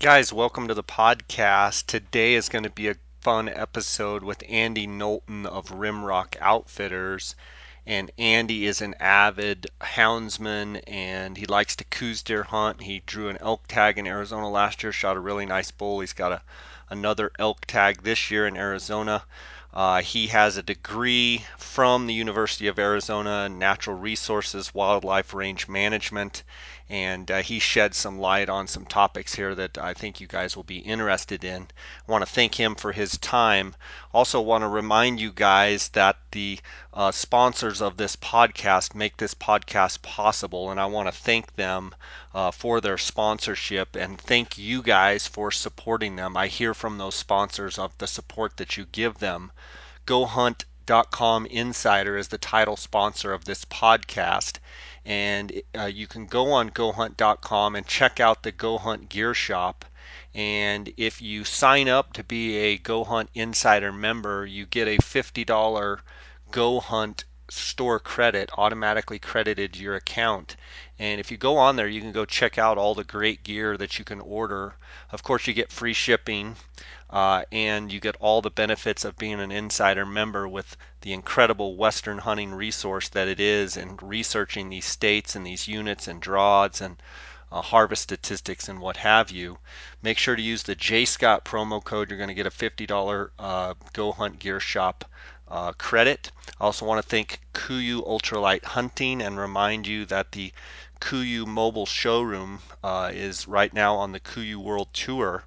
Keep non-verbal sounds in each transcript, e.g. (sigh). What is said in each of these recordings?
Guys, welcome to the podcast. Today is going to be a fun episode with Andy Knowlton of Rimrock Outfitters. And Andy is an avid houndsman and he likes to Coues deer hunt. He drew an elk tag in Arizona last year, shot a really nice bull. He's got a, another elk tag this year in Arizona. Uh, he has a degree from the University of Arizona, Natural Resources Wildlife Range Management, and uh, he shed some light on some topics here that I think you guys will be interested in. I want to thank him for his time. Also, want to remind you guys that the uh, sponsors of this podcast make this podcast possible, and I want to thank them uh, for their sponsorship and thank you guys for supporting them. I hear from those sponsors of the support that you give them. Go Hunt GoHunt.com Insider is the title sponsor of this podcast. And uh, you can go on GoHunt.com and check out the Go Hunt Gear Shop. And if you sign up to be a Go Hunt Insider member, you get a $50 Go Hunt store credit automatically credited to your account. And if you go on there, you can go check out all the great gear that you can order. Of course, you get free shipping uh, and you get all the benefits of being an insider member with the incredible Western hunting resource that it is and researching these states and these units and draws and uh, harvest statistics and what have you. Make sure to use the J Scott promo code. You're going to get a $50 uh, Go Hunt Gear Shop uh, credit. I also want to thank KUIU Ultralight Hunting and remind you that the KUIU mobile showroom uh, is right now on the KUIU World Tour,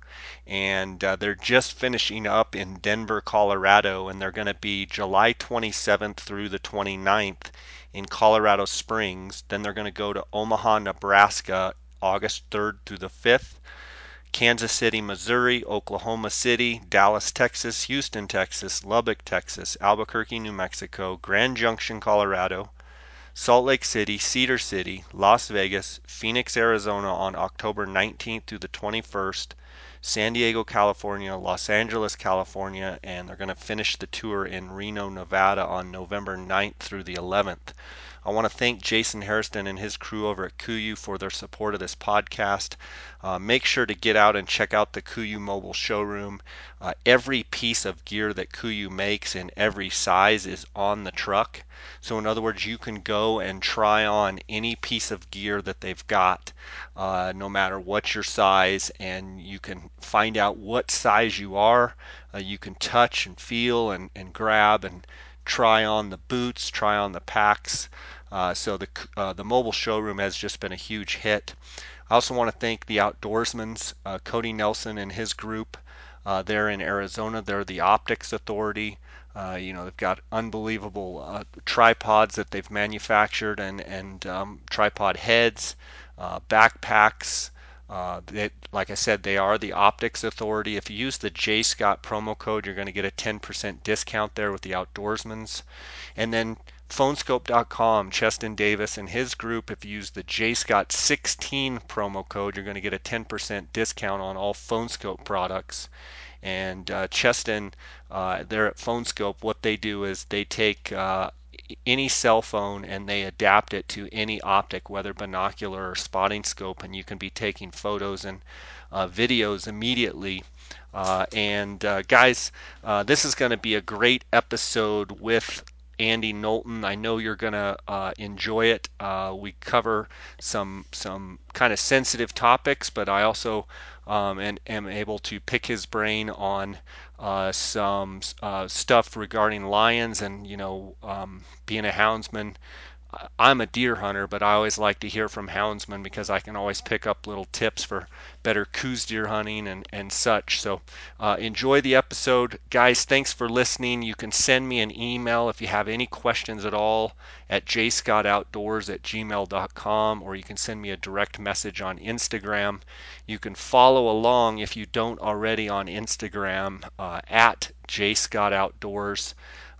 and uh, they're just finishing up in Denver, Colorado, and they're going to be July 27th through the 29th in Colorado Springs. Then they're going to go to Omaha, Nebraska, August 3rd through the 5th. Kansas City, Missouri, Oklahoma City, Dallas, Texas, Houston, Texas, Lubbock, Texas, Albuquerque, New Mexico, Grand Junction, Colorado, Salt Lake City, Cedar City, Las Vegas, Phoenix, Arizona on October 19th through the 21st, San Diego, California, Los Angeles, California, and they're going to finish the tour in Reno, Nevada on November 9th through the 11th. I want to thank Jason Hairston and his crew over at KUIU for their support of this podcast. Uh, make sure to get out and check out the KUIU mobile showroom. Uh, every piece of gear that KUIU makes in every size is on the truck. So, in other words, you can go and try on any piece of gear that they've got, uh, no matter what your size, and you can find out what size you are. Uh, you can touch and feel and, and grab and try on the boots, try on the packs. Uh, so the uh, the mobile showroom has just been a huge hit. I also want to thank the Outdoorsmans, uh, Cody Nelson and his group. Uh, there in Arizona, they're the Optics Authority. Uh, you know, they've got unbelievable uh, tripods that they've manufactured and and um, tripod heads, backpacks. Uh, they, like I said, they are the optics authority. If you use the J Scott promo code, you're going to get a 10% discount there with the Outdoorsmans. And then phoneskope.com, Cheston Davis and his group, if you use the J Scott 16 promo code, you're going to get a 10% discount on all Phone Skope products. And uh, Cheston, uh, they're at Phone Skope. What they do is they take uh, any cell phone and they adapt it to any optic, whether binocular or spotting scope, and you can be taking photos and uh, videos immediately. Uh, and uh, guys, uh, this is going to be a great episode with Andy Knowlton. I know you're going to uh, enjoy it. Uh, we cover some some kind of sensitive topics, but I also um, and am able to pick his brain on uh, some uh, stuff regarding lions and you know um, being a houndsman I'm a deer hunter, but I always like to hear from houndsmen because I can always pick up little tips for better Coues deer hunting and, and such. So uh, enjoy the episode. Guys, thanks for listening. You can send me an email if you have any questions at all at jscottoutdoors at gmail.com or you can send me a direct message on Instagram. You can follow along if you don't already on Instagram uh, at jscottoutdoors.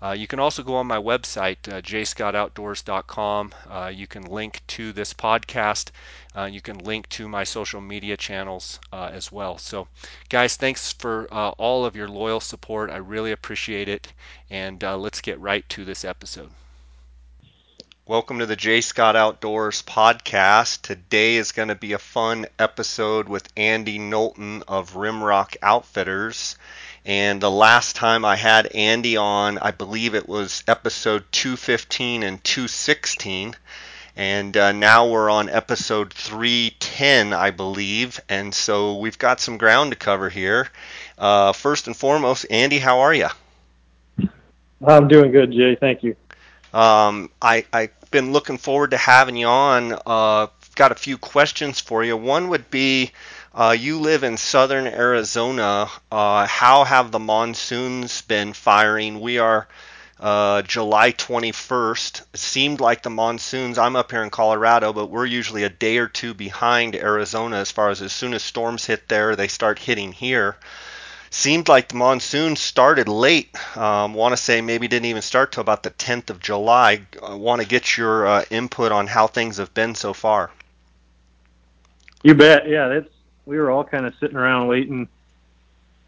Uh, you can also go on my website, uh, jscottoutdoors.com. Uh, you can link to this podcast. Uh, you can link to my social media channels uh, as well. So, guys, thanks for uh, all of your loyal support. I really appreciate it. And let's get right to this episode. Welcome to the J Scott Outdoors podcast. Today is going to be a fun episode with Andy Knowlton of Rimrock Outfitters. And the last time I had Andy on, I believe it was episode 215 and 216. And uh, now we're on episode 310, I believe. And so we've got some ground to cover here. Uh, first and foremost, Andy, how are you? I'm doing good, Jay. Thank you. Um, I, I've been looking forward to having you on. Uh, got a few questions for you. One would be uh, you live in southern Arizona. Uh, how have the monsoons been firing? We are uh, July 21st. It seemed like the monsoons, I'm up here in Colorado, but we're usually a day or two behind Arizona as far as as soon as storms hit there, they start hitting here seemed like the monsoon started late. Um, want to say maybe didn't even start till about the 10th of July. I want to get your uh, input on how things have been so far. You bet. Yeah, that's we were all kind of sitting around waiting,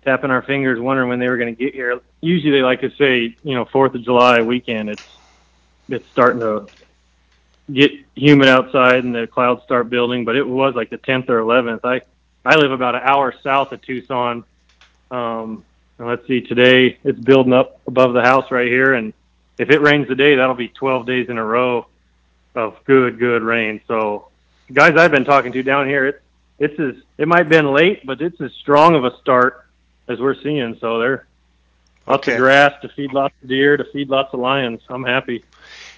tapping our fingers, wondering when they were going to get here. Usually, they like to say, you know, Fourth of July weekend. It's it's starting to get humid outside and the clouds start building, but it was like the 10th or 11th. I I live about an hour south of Tucson um, and let's see, today it's building up above the house right here, and if it rains today, that'll be 12 days in a row of good, good rain. So, guys I've been talking to down here, it, it's as it might have been late, but it's as strong of a start as we're seeing. So they're lots okay. of grass to feed lots of deer, to feed lots of lions. I'm happy.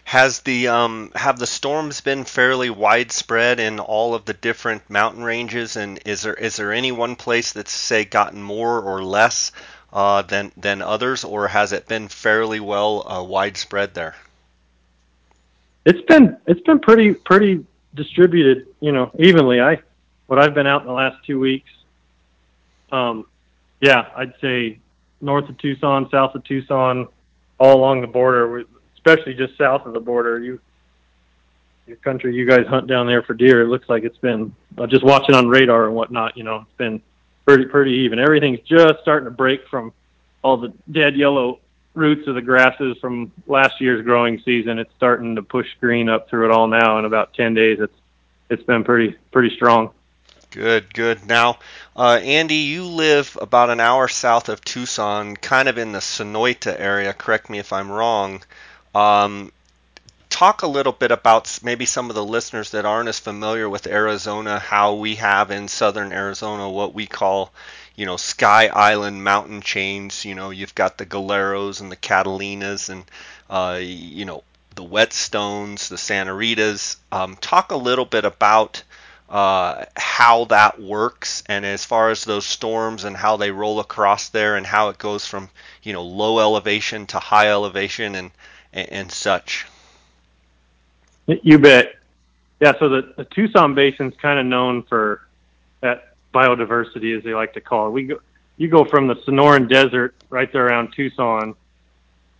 Has the um, have the storms been fairly widespread in all of the different mountain ranges, and is there is there any one place that's say gotten more or less uh, than than others, or has it been fairly well uh, widespread there? It's been it's been pretty pretty distributed, you know, evenly. I what I've been out in the last two weeks, um, yeah, I'd say north of Tucson, south of Tucson, all along the border especially just south of the border. You, your country, you guys hunt down there for deer. It looks like it's been uh, just watching on radar and whatnot. You know, it's been pretty pretty even. Everything's just starting to break from all the dead yellow roots of the grasses from last year's growing season. It's starting to push green up through it all now. In about ten days, it's it's been pretty pretty strong. Good, good. Now, uh, Andy, you live about an hour south of Tucson, kind of in the Sonoita area. Correct me if I'm wrong. Um, talk a little bit about maybe some of the listeners that aren't as familiar with Arizona, how we have in southern Arizona what we call, you know, Sky Island mountain chains. You know, you've got the Galiuros and the Catalinas and, uh, you know, the Whetstones, the Santa Ritas. Um, talk a little bit about uh, how that works and as far as those storms and how they roll across there and how it goes from, you know, low elevation to high elevation and and, and such. You bet. Yeah, so the, the Tucson Basin's kind of known for that biodiversity, as they like to call it. We go, you go from the Sonoran Desert right there around Tucson,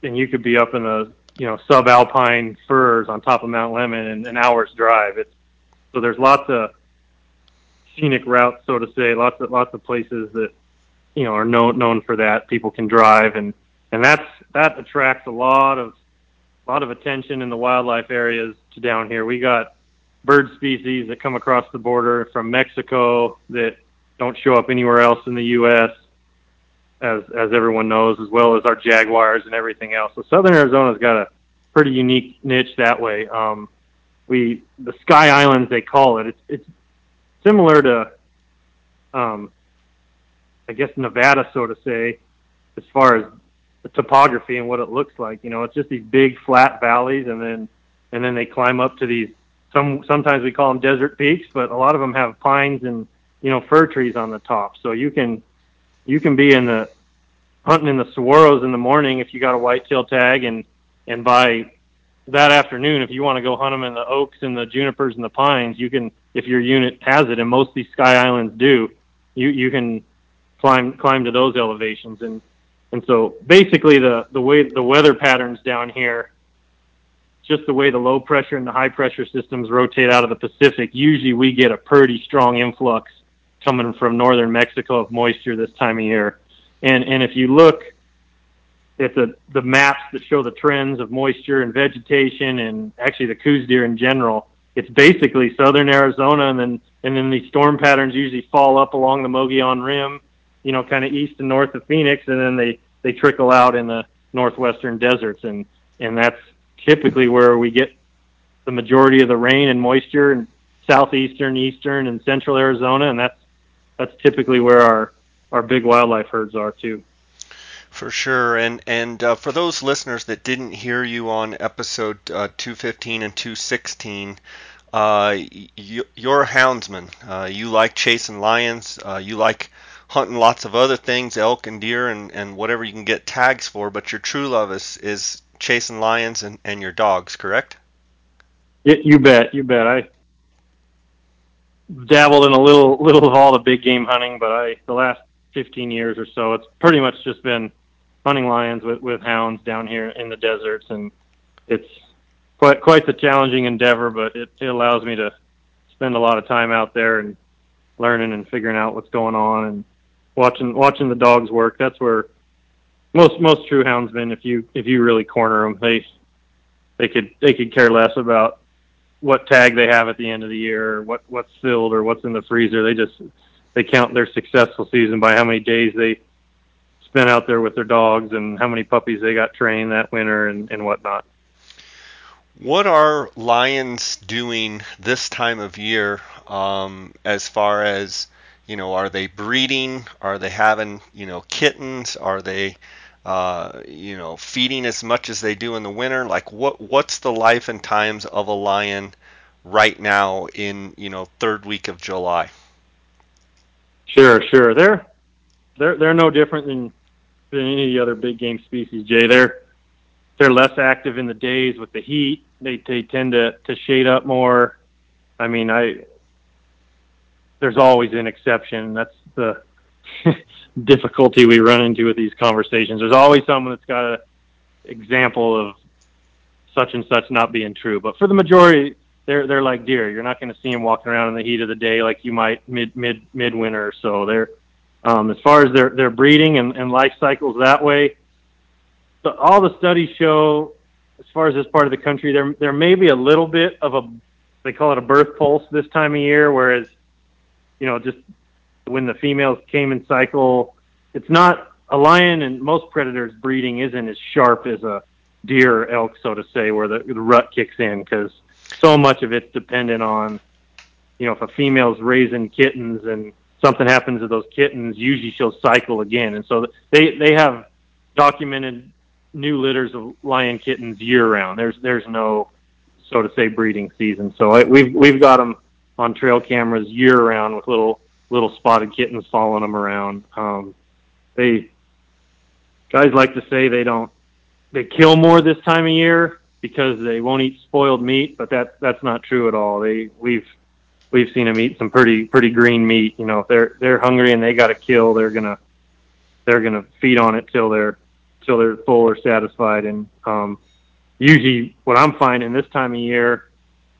and you could be up in the you know subalpine firs on top of Mount Lemmon in an hour's drive. It's so there's lots of scenic routes, so to say, lots of lots of places that you know are known known for that. People can drive, and and that's that attracts a lot of a lot of attention in the wildlife areas to down here. We got bird species that come across the border from Mexico that don't show up anywhere else in the U.S. As as everyone knows, as well as our jaguars and everything else. So Southern Arizona's got a pretty unique niche that way. Um, we the Sky Islands they call it. It's it's similar to, um, I guess Nevada, so to say, as far as the topography and what it looks like. You know, it's just these big flat valleys, and then and then they climb up to these. Some sometimes we call them desert peaks, but a lot of them have pines and you know fir trees on the top. So you can you can be in the hunting in the saguaros in the morning if you got a whitetail tag, and and by that afternoon, if you want to go hunt them in the oaks and the junipers and the pines, you can if your unit has it, and most of these sky islands do. You you can climb climb to those elevations and and so basically the, the way the weather patterns down here, just the way the low pressure and the high pressure systems rotate out of the Pacific, usually we get a pretty strong influx coming from northern Mexico of moisture this time of year. And and if you look it's a the maps that show the trends of moisture and vegetation and actually the Coues deer in general. It's basically southern Arizona, and then and then these storm patterns usually fall up along the Mogollon Rim, you know, kind of east and north of Phoenix, and then they they trickle out in the northwestern deserts, and and that's typically where we get the majority of the rain and moisture in southeastern, eastern, and central Arizona, and that's that's typically where our our big wildlife herds are too. For sure, and and uh, for those listeners that didn't hear you on episode uh, 215 and 216, uh, you, you're a houndsman. Uh, you like chasing lions. Uh, you like hunting lots of other things, elk and deer, and, and whatever you can get tags for. But your true love is is chasing lions and, and your dogs, correct? you bet, you bet. I dabbled in a little little of all the big game hunting, but I the last 15 years or so, it's pretty much just been hunting lions with with hounds down here in the deserts, and it's quite quite the challenging endeavor, but it, it allows me to spend a lot of time out there and learning and figuring out what's going on and watching watching the dogs work. That's where most most true houndsmen, if you if you really corner them, they they could they could care less about what tag they have at the end of the year, or what what's filled or what's in the freezer. They just they count their successful season by how many days they spent out there with their dogs and how many puppies they got trained that winter and, and whatnot. What are lions doing this time of year um, as far as, you know, are they breeding? Are they having, you know, kittens? Are they, uh, you know, feeding as much as they do in the winter? Like, what what's the life and times of a lion right now in, you know, third week of July? Sure, sure. They're they're they're no different than than any of the other big game species, Jay. They're they're less active in the days with the heat. They they tend to to shade up more. I mean, I there's always an exception. That's the (laughs) difficulty we run into with these conversations. There's always someone that's got an example of such and such not being true. But for the majority, they're they're like deer. You're not going to see them walking around in the heat of the day like you might mid mid midwinter so. They're um, as far as their their breeding and, and life cycles that way. So all the studies show, as far as this part of the country, there there may be a little bit of a they call it a birth pulse this time of year, whereas you know just when the females came in cycle, it's not a lion and most predators breeding isn't as sharp as a deer or elk, so to say, where the, the rut kicks in because so much of it's dependent on, you know, if a female's raising kittens and something happens to those kittens, usually she'll cycle again. And so they they have documented new litters of lion kittens year round. There's there's no so to say breeding season. So I, we've we've got them on trail cameras year round with little little spotted kittens following them around. Um, they guys like to say they don't they kill more this time of year because they won't eat spoiled meat, but that that's not true at all. They we've we've seen them eat some pretty pretty green meat. You know, if they're they're hungry and they got to kill, they're gonna they're gonna feed on it till they're till they're full or satisfied. And um, usually, what I'm finding this time of year,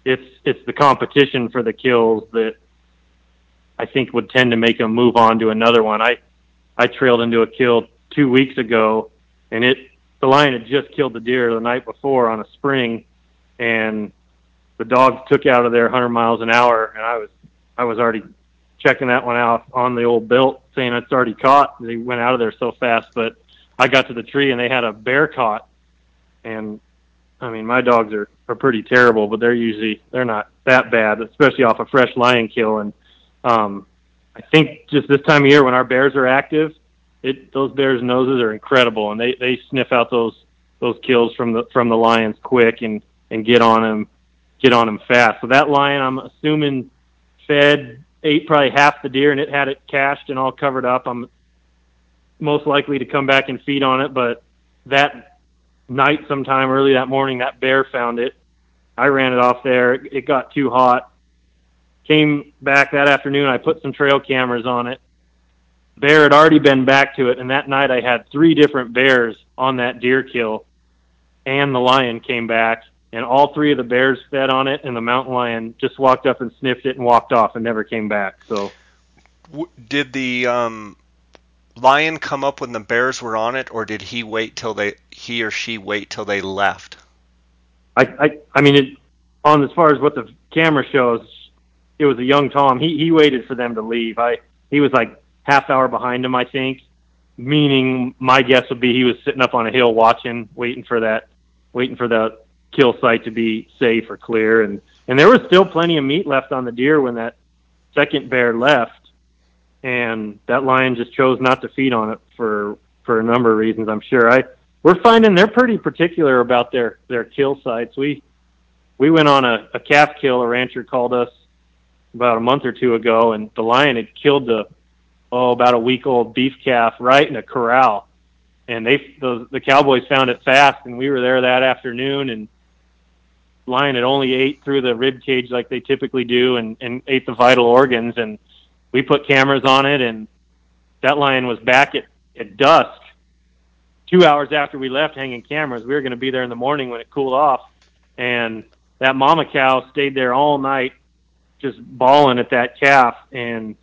it's it's the competition for the kills that I think would tend to make them move on to another one. I I trailed into a kill two weeks ago, and it the lion had just killed the deer the night before on a spring, and the dogs took out of there 100 miles an hour, and I was I was already checking that one out on the old belt, saying it's already caught. They went out of there so fast, but I got to the tree and they had a bear caught, and I mean my dogs are are pretty terrible, but they're usually they're not that bad, especially off a fresh lion kill. And um, I think just this time of year when our bears are active, it those bears' noses are incredible, and they they sniff out those those kills from the from the lions quick and and get on them get on them fast. So that lion, I'm assuming, fed ate probably half the deer, and it had it cached and all covered up. I'm most likely to come back and feed on it, but that night, sometime early that morning, that bear found it. I ran it off there. It got too hot. Came back that afternoon. I put some trail cameras on it. Bear had already been back to it, and that night I had three different bears on that deer kill, and the lion came back and all three of the bears fed on it, and the mountain lion just walked up and sniffed it and walked off and never came back. So, did the um, lion come up when the bears were on it, or did he wait till they he or she wait till they left? I I I mean it on as far as what the camera shows, it was a young Tom. He he waited for them to leave. I he was like half hour behind him, I think. Meaning, my guess would be he was sitting up on a hill watching, waiting for that, waiting for the kill site to be safe or clear. And and there was still plenty of meat left on the deer when that second bear left, and that lion just chose not to feed on it for for a number of reasons. I'm sure. I we're finding they're pretty particular about their their kill sites. We we went on a, a calf kill. A rancher called us about a month or two ago, and the lion had killed the oh about a week old beef calf right in a corral, and they the the cowboys found it fast, and we were there that afternoon, and lion had only ate through the rib cage like they typically do, and and ate the vital organs, and we put cameras on it, and that lion was back at at dusk. Two hours after we left, hanging cameras. We were going to be there in the morning when it cooled off, and that mama cow stayed there all night just bawling at that calf and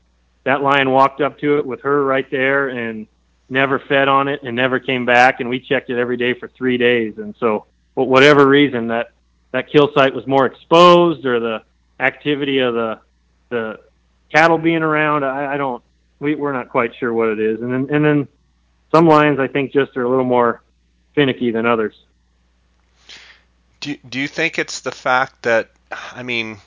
that lion walked up to it with her right there and never fed on it and never came back and we checked it every day for three days and so for whatever reason that that kill site was more exposed or the activity of the the cattle being around i, I don't we, we're not quite sure what it is and then and then some lions i think just are a little more finicky than others do, do you think it's the fact that i mean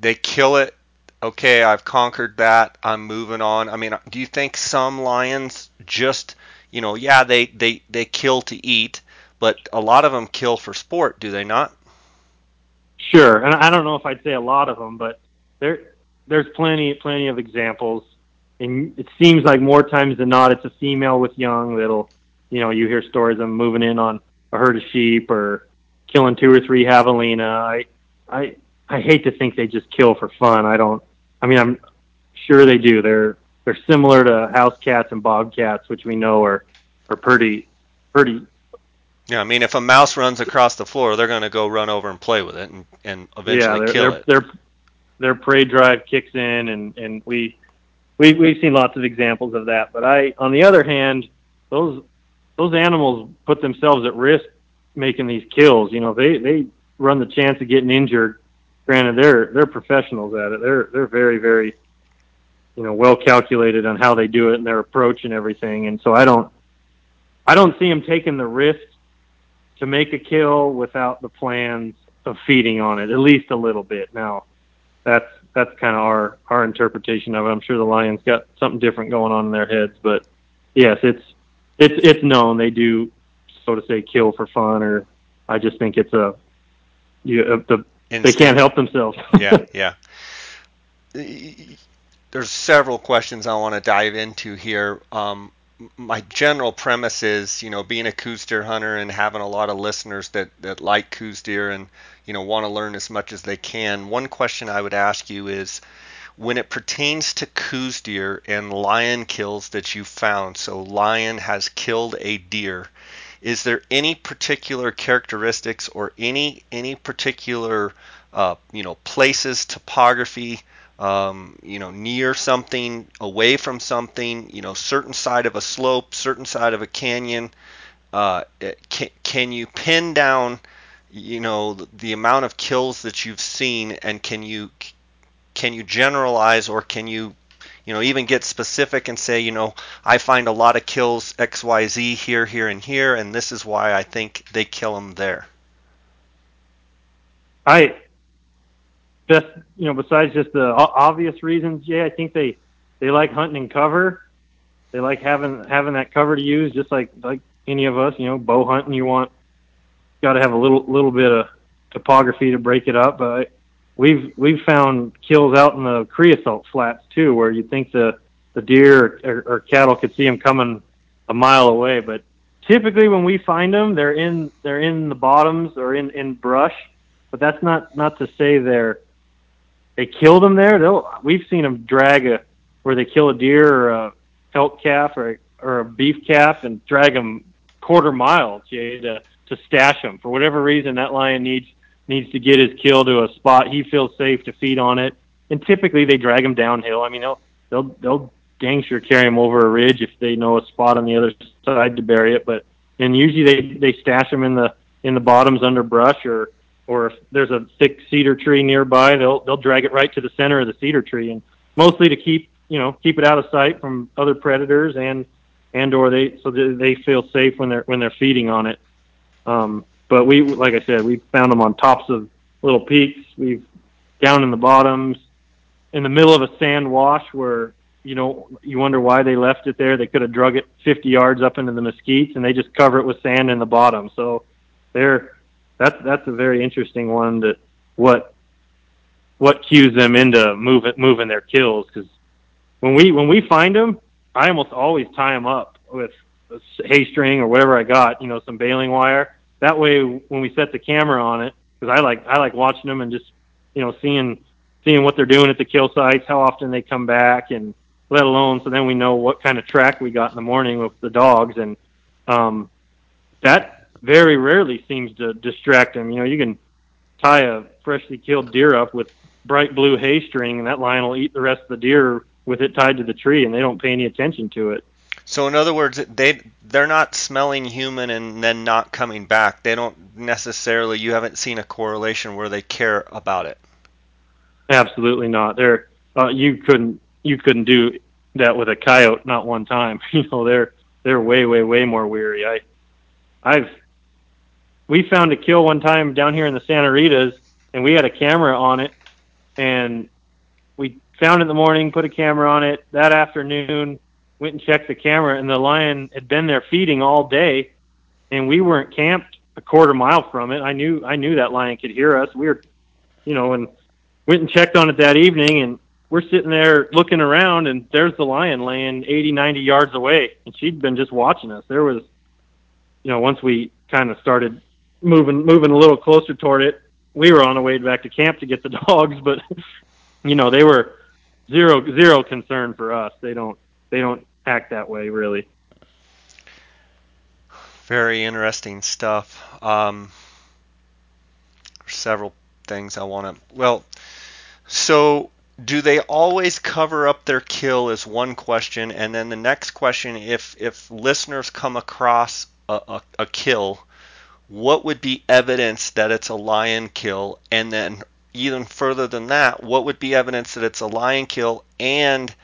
they kill it. Okay, I've conquered that. I'm moving on. I mean, do you think some lions just, you know, yeah, they they they kill to eat, but a lot of them kill for sport, do they not? Sure, and I don't know if I'd say a lot of them, but there there's plenty plenty of examples, and it seems like more times than not, it's a female with young that'll, you know, you hear stories of them moving in on a herd of sheep or killing two or three javelina. I I I hate to think they just kill for fun. I don't. I mean, I'm sure they do. They're they're similar to house cats and bobcats, which we know are are pretty pretty. Yeah, I mean, if a mouse runs across the floor, they're going to go run over and play with it, and, and eventually yeah, kill their, it. Their their prey drive kicks in, and and we we we've seen lots of examples of that. But I, on the other hand, those those animals put themselves at risk making these kills. You know, they they run the chance of getting injured granted they're they're professionals at it. They're they're very very you know well calculated on how they do it and their approach and everything. And so I don't I don't see them taking the risk to make a kill without the plans of feeding on it at least a little bit. Now that's that's kind of our our interpretation of it. I'm sure the Lions got something different going on in their heads, but yes, it's it's it's known they do so to say kill for fun or I just think it's a you, the they can't help themselves. (laughs) yeah, yeah. There's several questions I want to dive into here. Um, my general premise is, you know, being a Coues deer hunter and having a lot of listeners that, that like Coues deer and, you know, want to learn as much as they can. One question I would ask you is, when it pertains to Coues deer and lion kills that you found, so lion has killed a deer, is there any particular characteristics or any any particular uh, you know places, topography, um, you know near something, away from something, you know certain side of a slope, certain side of a canyon? Uh, can, can you pin down you know the, the amount of kills that you've seen, and can you can you generalize or can you you know, even get specific and say, you know, I find a lot of kills XYZ here, here, and here, and this is why I think they kill them there. I, just, you know, besides just the obvious reasons, yeah, I think they, they like hunting in cover. They like having, having that cover to use, just like, like any of us, you know, bow hunting, you want, got to have a little, little bit of topography to break it up. But we've we've found kills out in the creosote flats too, where you think the the deer or, or cattle could see them coming a mile away. But typically, when we find them, they're in they're in the bottoms or in in brush. But that's not not to say they're they killed them there. They'll we've seen them drag a where they kill a deer or a elk calf or a, or a beef calf and drag them quarter miles, Jay, to to stash them for whatever reason. That lion needs needs to get his kill to a spot he feels safe to feed on it. And typically they drag him downhill. I mean, they'll they'll they'll dang sure carry them over a ridge if they know a spot on the other side to bury it. But and usually they they stash them in the in the bottoms under brush or or if there's a thick cedar tree nearby, they'll they'll drag it right to the center of the cedar tree, and mostly to keep you know keep it out of sight from other predators and and or they so they feel safe when they're when they're feeding on it. Um, but we, like I said, we found them on tops of little peaks. We've down in the bottoms, in the middle of a sand wash where you know you wonder why they left it there. They could have drug it 50 yards up into the mesquites, and they just cover it with sand in the bottom. So they're that's that's a very interesting one. That what what cues them into moving moving their kills because when we when we find them, I almost always tie them up with a hay string or whatever I got, you know, some baling wire. That way, when we set the camera on it, because I like I like watching them and just you know seeing seeing what they're doing at the kill sites, how often they come back, and let alone so then we know what kind of track we got in the morning with the dogs, and um, that very rarely seems to distract them. You know, you can tie a freshly killed deer up with bright blue hay string, and that lion will eat the rest of the deer with it tied to the tree, and they don't pay any attention to it. So in other words, they they're not smelling human and then not coming back. They don't necessarily. You haven't seen a correlation where they care about it. Absolutely not. They're uh, you couldn't you couldn't do that with a coyote not one time. (laughs) You know they're they're way way way more weary. I I've we found a kill one time down here in the Santa Ritas, and we had a camera on it, and we found it in the morning, put a camera on it. That afternoon, went and checked the camera, and the lion had been there feeding all day, and we weren't camped a quarter mile from it. I knew I knew that lion could hear us. We were, you know, and went and checked on it that evening, and we're sitting there looking around, and there's the lion laying 80, 90 yards away, and she'd been just watching us. There was, you know, once we kind of started moving moving a little closer toward it, we were on the way back to camp to get the (laughs) dogs, but you know, they were zero zero concern for us. They don't they don't act that way really. Very interesting stuff. Um, several things I want to. Well, so do they always cover up their kill? Is one question, and then the next question: if if listeners come across a, a, a kill, what would be evidence that it's a lion kill? And then even further than that, what would be evidence that it's a lion kill? And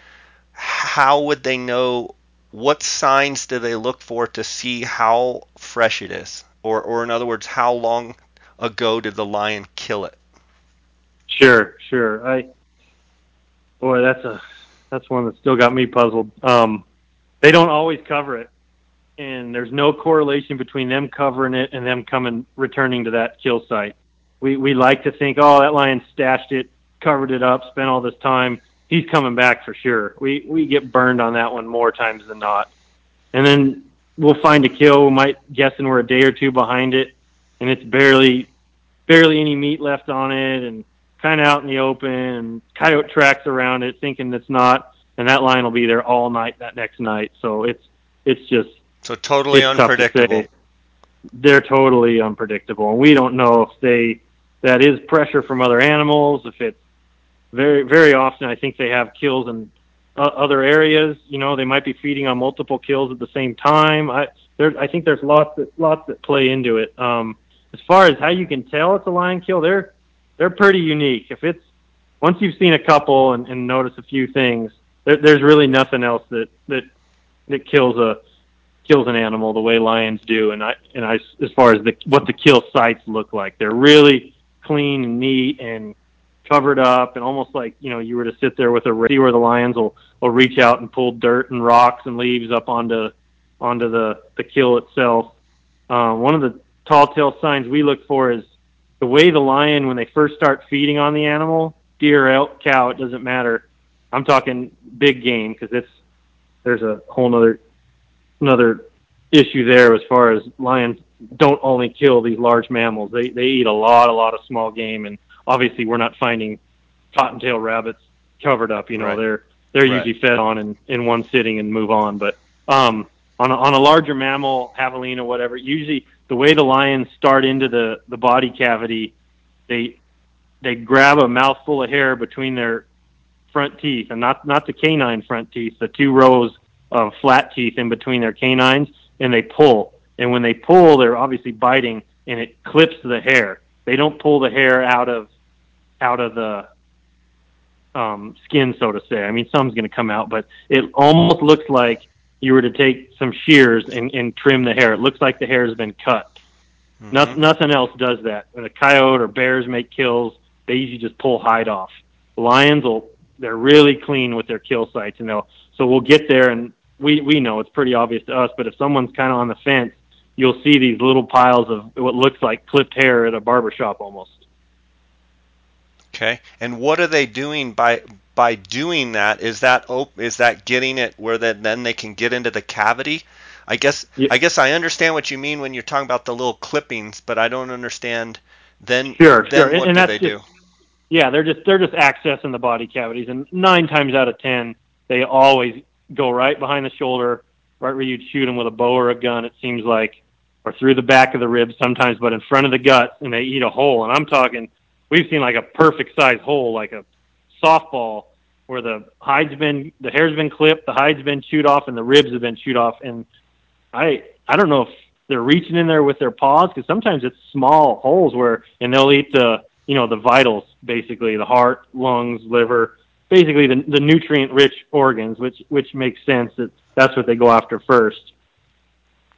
how would they know what signs do they look for to see how fresh it is? Or, or in other words, how long ago did the lion kill it? Sure, sure. I boy, that's a that's one that still got me puzzled. Um, they don't always cover it, and there's no correlation between them covering it and them coming returning to that kill site. We we like to think, oh, that lion stashed it, covered it up, spent all this time he's coming back for sure. We we get burned on that one more times than not. And then we'll find a kill. We might guessing we're a day or two behind it, and it's barely barely any meat left on it, and kind of out in the open, and coyote tracks around it, thinking it's not, and that lion will be there all night that next night. So it's it's just so totally unpredictable. To They're totally unpredictable, and we don't know if they that is pressure from other animals, if it's very very often I think they have kills in uh, other areas. You know, they might be feeding on multiple kills at the same time. I there I think there's lots that lots that play into it. Um, as far as how you can tell it's a lion kill, they're they're pretty unique. If it's once you've seen a couple and, and notice a few things, there, there's really nothing else that that that kills a kills an animal the way lions do. And I and I as far as the what the kill sites look like, they're really clean and neat and covered up and almost like you know you were to sit there with a see where the lions will will reach out and pull dirt and rocks and leaves up onto onto the the kill itself. Um, one of the tall tale signs we look for is the way the lion when they first start feeding on the animal, deer, elk, cow, it doesn't matter. I'm talking big game because it's there's a whole other another issue there as far as lions don't only kill these large mammals. They they eat a lot a lot of small game and obviously we're not finding cottontail rabbits covered up. You know, right. they're they're right. usually fed on in, in one sitting and move on. But um, on a, on a larger mammal, javelina, whatever, usually the way the lions start into the the body cavity, they they grab a mouthful of hair between their front teeth, and not not the canine front teeth, the two rows of flat teeth in between their canines, and they pull. And when they pull, they're obviously biting, and it clips the hair. They don't pull the hair out of out of the um, skin, so to say. I mean, some's going to come out, but it almost looks like you were to take some shears and, and trim the hair. It looks like the hair has been cut. Mm-hmm. Nothing, nothing else does that. When a coyote or bears make kills, they usually just pull hide off. Lions will, they're really clean with their kill sites, and they'll, so we'll get there and we, we know it's pretty obvious to us, but if someone's kind of on the fence, you'll see these little piles of what looks like clipped hair at a barber shop almost. Okay. And what are they doing by by doing that? Is that op- is that getting it where then then they can get into the cavity? I guess yeah. I guess I understand what you mean when you're talking about the little clippings, but I don't understand then sure, then sure. what and do they just, do? Yeah, they're just they're just accessing the body cavities and 9 times out of 10 they always go right behind the shoulder, right where you'd shoot them with a bow or a gun it seems like or through the back of the ribs sometimes, but in front of the gut and they eat a hole and I'm talking we've seen like a perfect size hole, like a softball, where the hide's been, the hair's been clipped, the hide's been chewed off, and the ribs have been chewed off. And I, I don't know if they're reaching in there with their paws because sometimes it's small holes where, and they'll eat the, you know, the vitals basically, the heart, lungs, liver, basically the, the nutrient-rich organs, which which makes sense that that's what they go after first.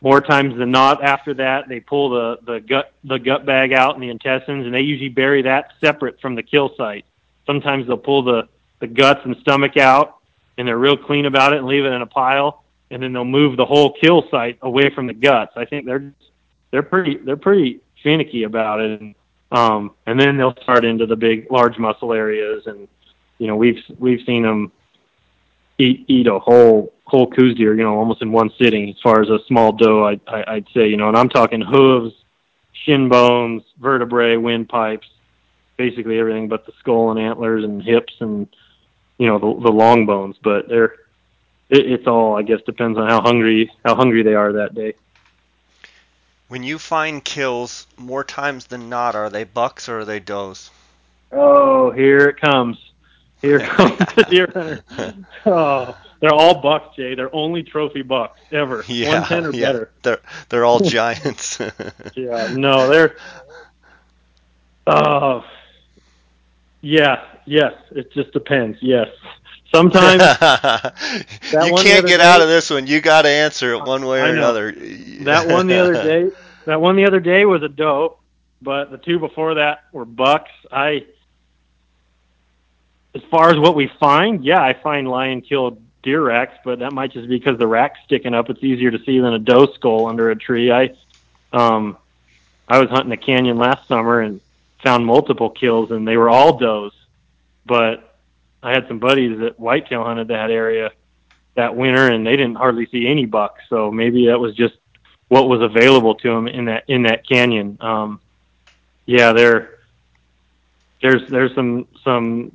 More times than not after that they pull the the gut the gut bag out and the intestines and they usually bury that separate from the kill site. Sometimes they'll pull the the guts and stomach out and they're real clean about it and leave it in a pile and then they'll move the whole kill site away from the guts. I think they're they're pretty they're pretty finicky about it. And um and then they'll start into the big large muscle areas and you know we've we've seen them eat eat a whole whole Coues deer, you know, almost in one sitting. As far as a small doe, I, I, I'd say, you know, and I'm talking hooves, shin bones, vertebrae, windpipes, basically everything but the skull and antlers and hips and you know the, the long bones. But they're it, it's all I guess depends on how hungry how hungry they are that day. When you find kills, more times than not, are they bucks or are they does? Oh, here it comes. Here comes the (laughs) deer hunter. Oh, they're all bucks, Jay. They're only trophy bucks ever. Yeah, One ten or yeah. better. They're they're all giants. (laughs) yeah, no, they're. Oh, yeah, yes. It just depends. Yes, sometimes (laughs) you can't get day, out of this one. You got to answer it one way or another. that one the other day. That one the other day was a doe, but the two before that were bucks. I as far as what we find, yeah, I find lion killed deer racks, but that might just be because the rack's sticking up. It's easier to see than a doe skull under a tree. I, um, I was hunting a canyon last summer and found multiple kills, and they were all does. But I had some buddies that whitetail hunted that area that winter, and they didn't hardly see any bucks. So maybe that was just what was available to them in that in that canyon. Um, yeah, there, there's there's some some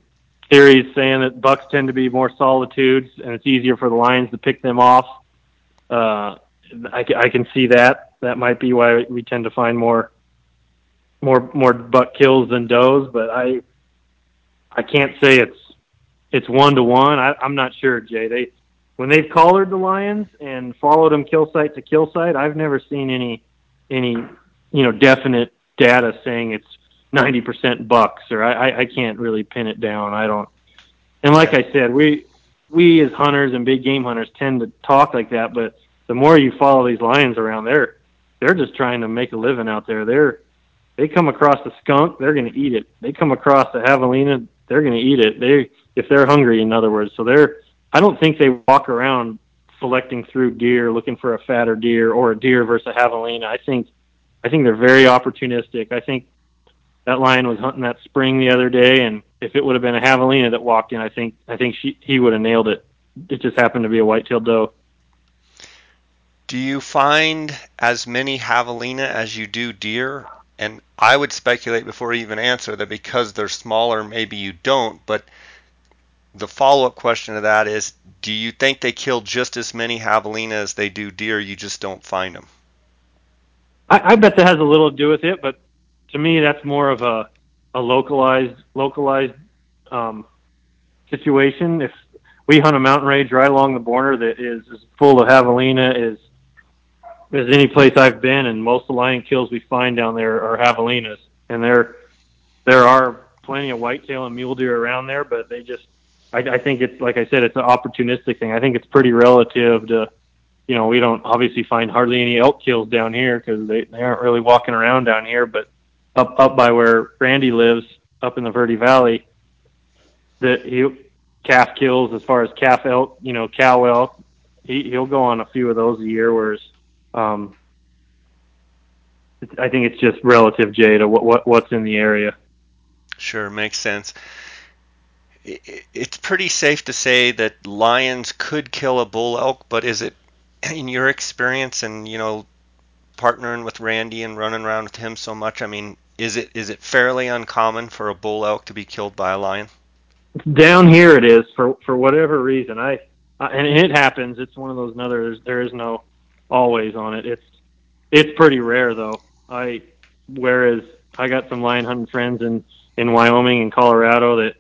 theories saying that bucks tend to be more solitudes and it's easier for the lions to pick them off. Uh, I, I can see that. That might be why we tend to find more more more buck kills than does, but I I can't say it's it's one to one. I'm not sure, Jay. They when they've collared the lions and followed them kill site to kill site, I've never seen any any you know definite data saying it's ninety percent bucks, or I, I can't really pin it down. I don't. And like I said, we we as hunters and big game hunters tend to talk like that, but the more you follow these lions around, they're they're just trying to make a living out there. They're they come across a skunk, they're going to eat it. They come across a javelina, they're going to eat it. They if they're hungry, in other words. So they're I don't think they walk around selecting through deer, looking for a fatter deer or a deer versus a javelina. I think I think they're very opportunistic. I think that lion was hunting that spring the other day, and if it would have been a javelina that walked in, I think I think she he would have nailed it. It just happened to be a white-tailed doe. Do you find as many javelina as you do deer? And I would speculate before you even answer that because they're smaller, maybe you don't. But the follow-up question to that is, do you think they kill just as many javelina as they do deer? You just don't find them. I, I bet that has a little to do with it, but to me, that's more of a a localized localized um, situation. If we hunt a mountain range right along the border that is as full of javelina as as any place I've been, and most of the lion kills we find down there are javelinas, and there there are plenty of whitetail and mule deer around there, but they just I, I think it's like I said, it's an opportunistic thing. I think it's pretty relative to you know, we don't obviously find hardly any elk kills down here because they, they aren't really walking around down here. But up up by where Randy lives, up in the Verde Valley, that he calf kills as far as calf elk, you know, cow elk. He he'll go on a few of those a year, whereas um, I think it's just relative, Jay, to what, what what's in the area. Sure, makes sense. It's pretty safe to say that lions could kill a bull elk, but is it, in your experience, and you know, partnering with Randy and running around with him so much? I mean, is it is it fairly uncommon for a bull elk to be killed by a lion? Down here, it is for for whatever reason. I, I and it happens. It's one of those another. There is no always on it. It's it's pretty rare though. I whereas I got some lion hunting friends in in Wyoming and Colorado that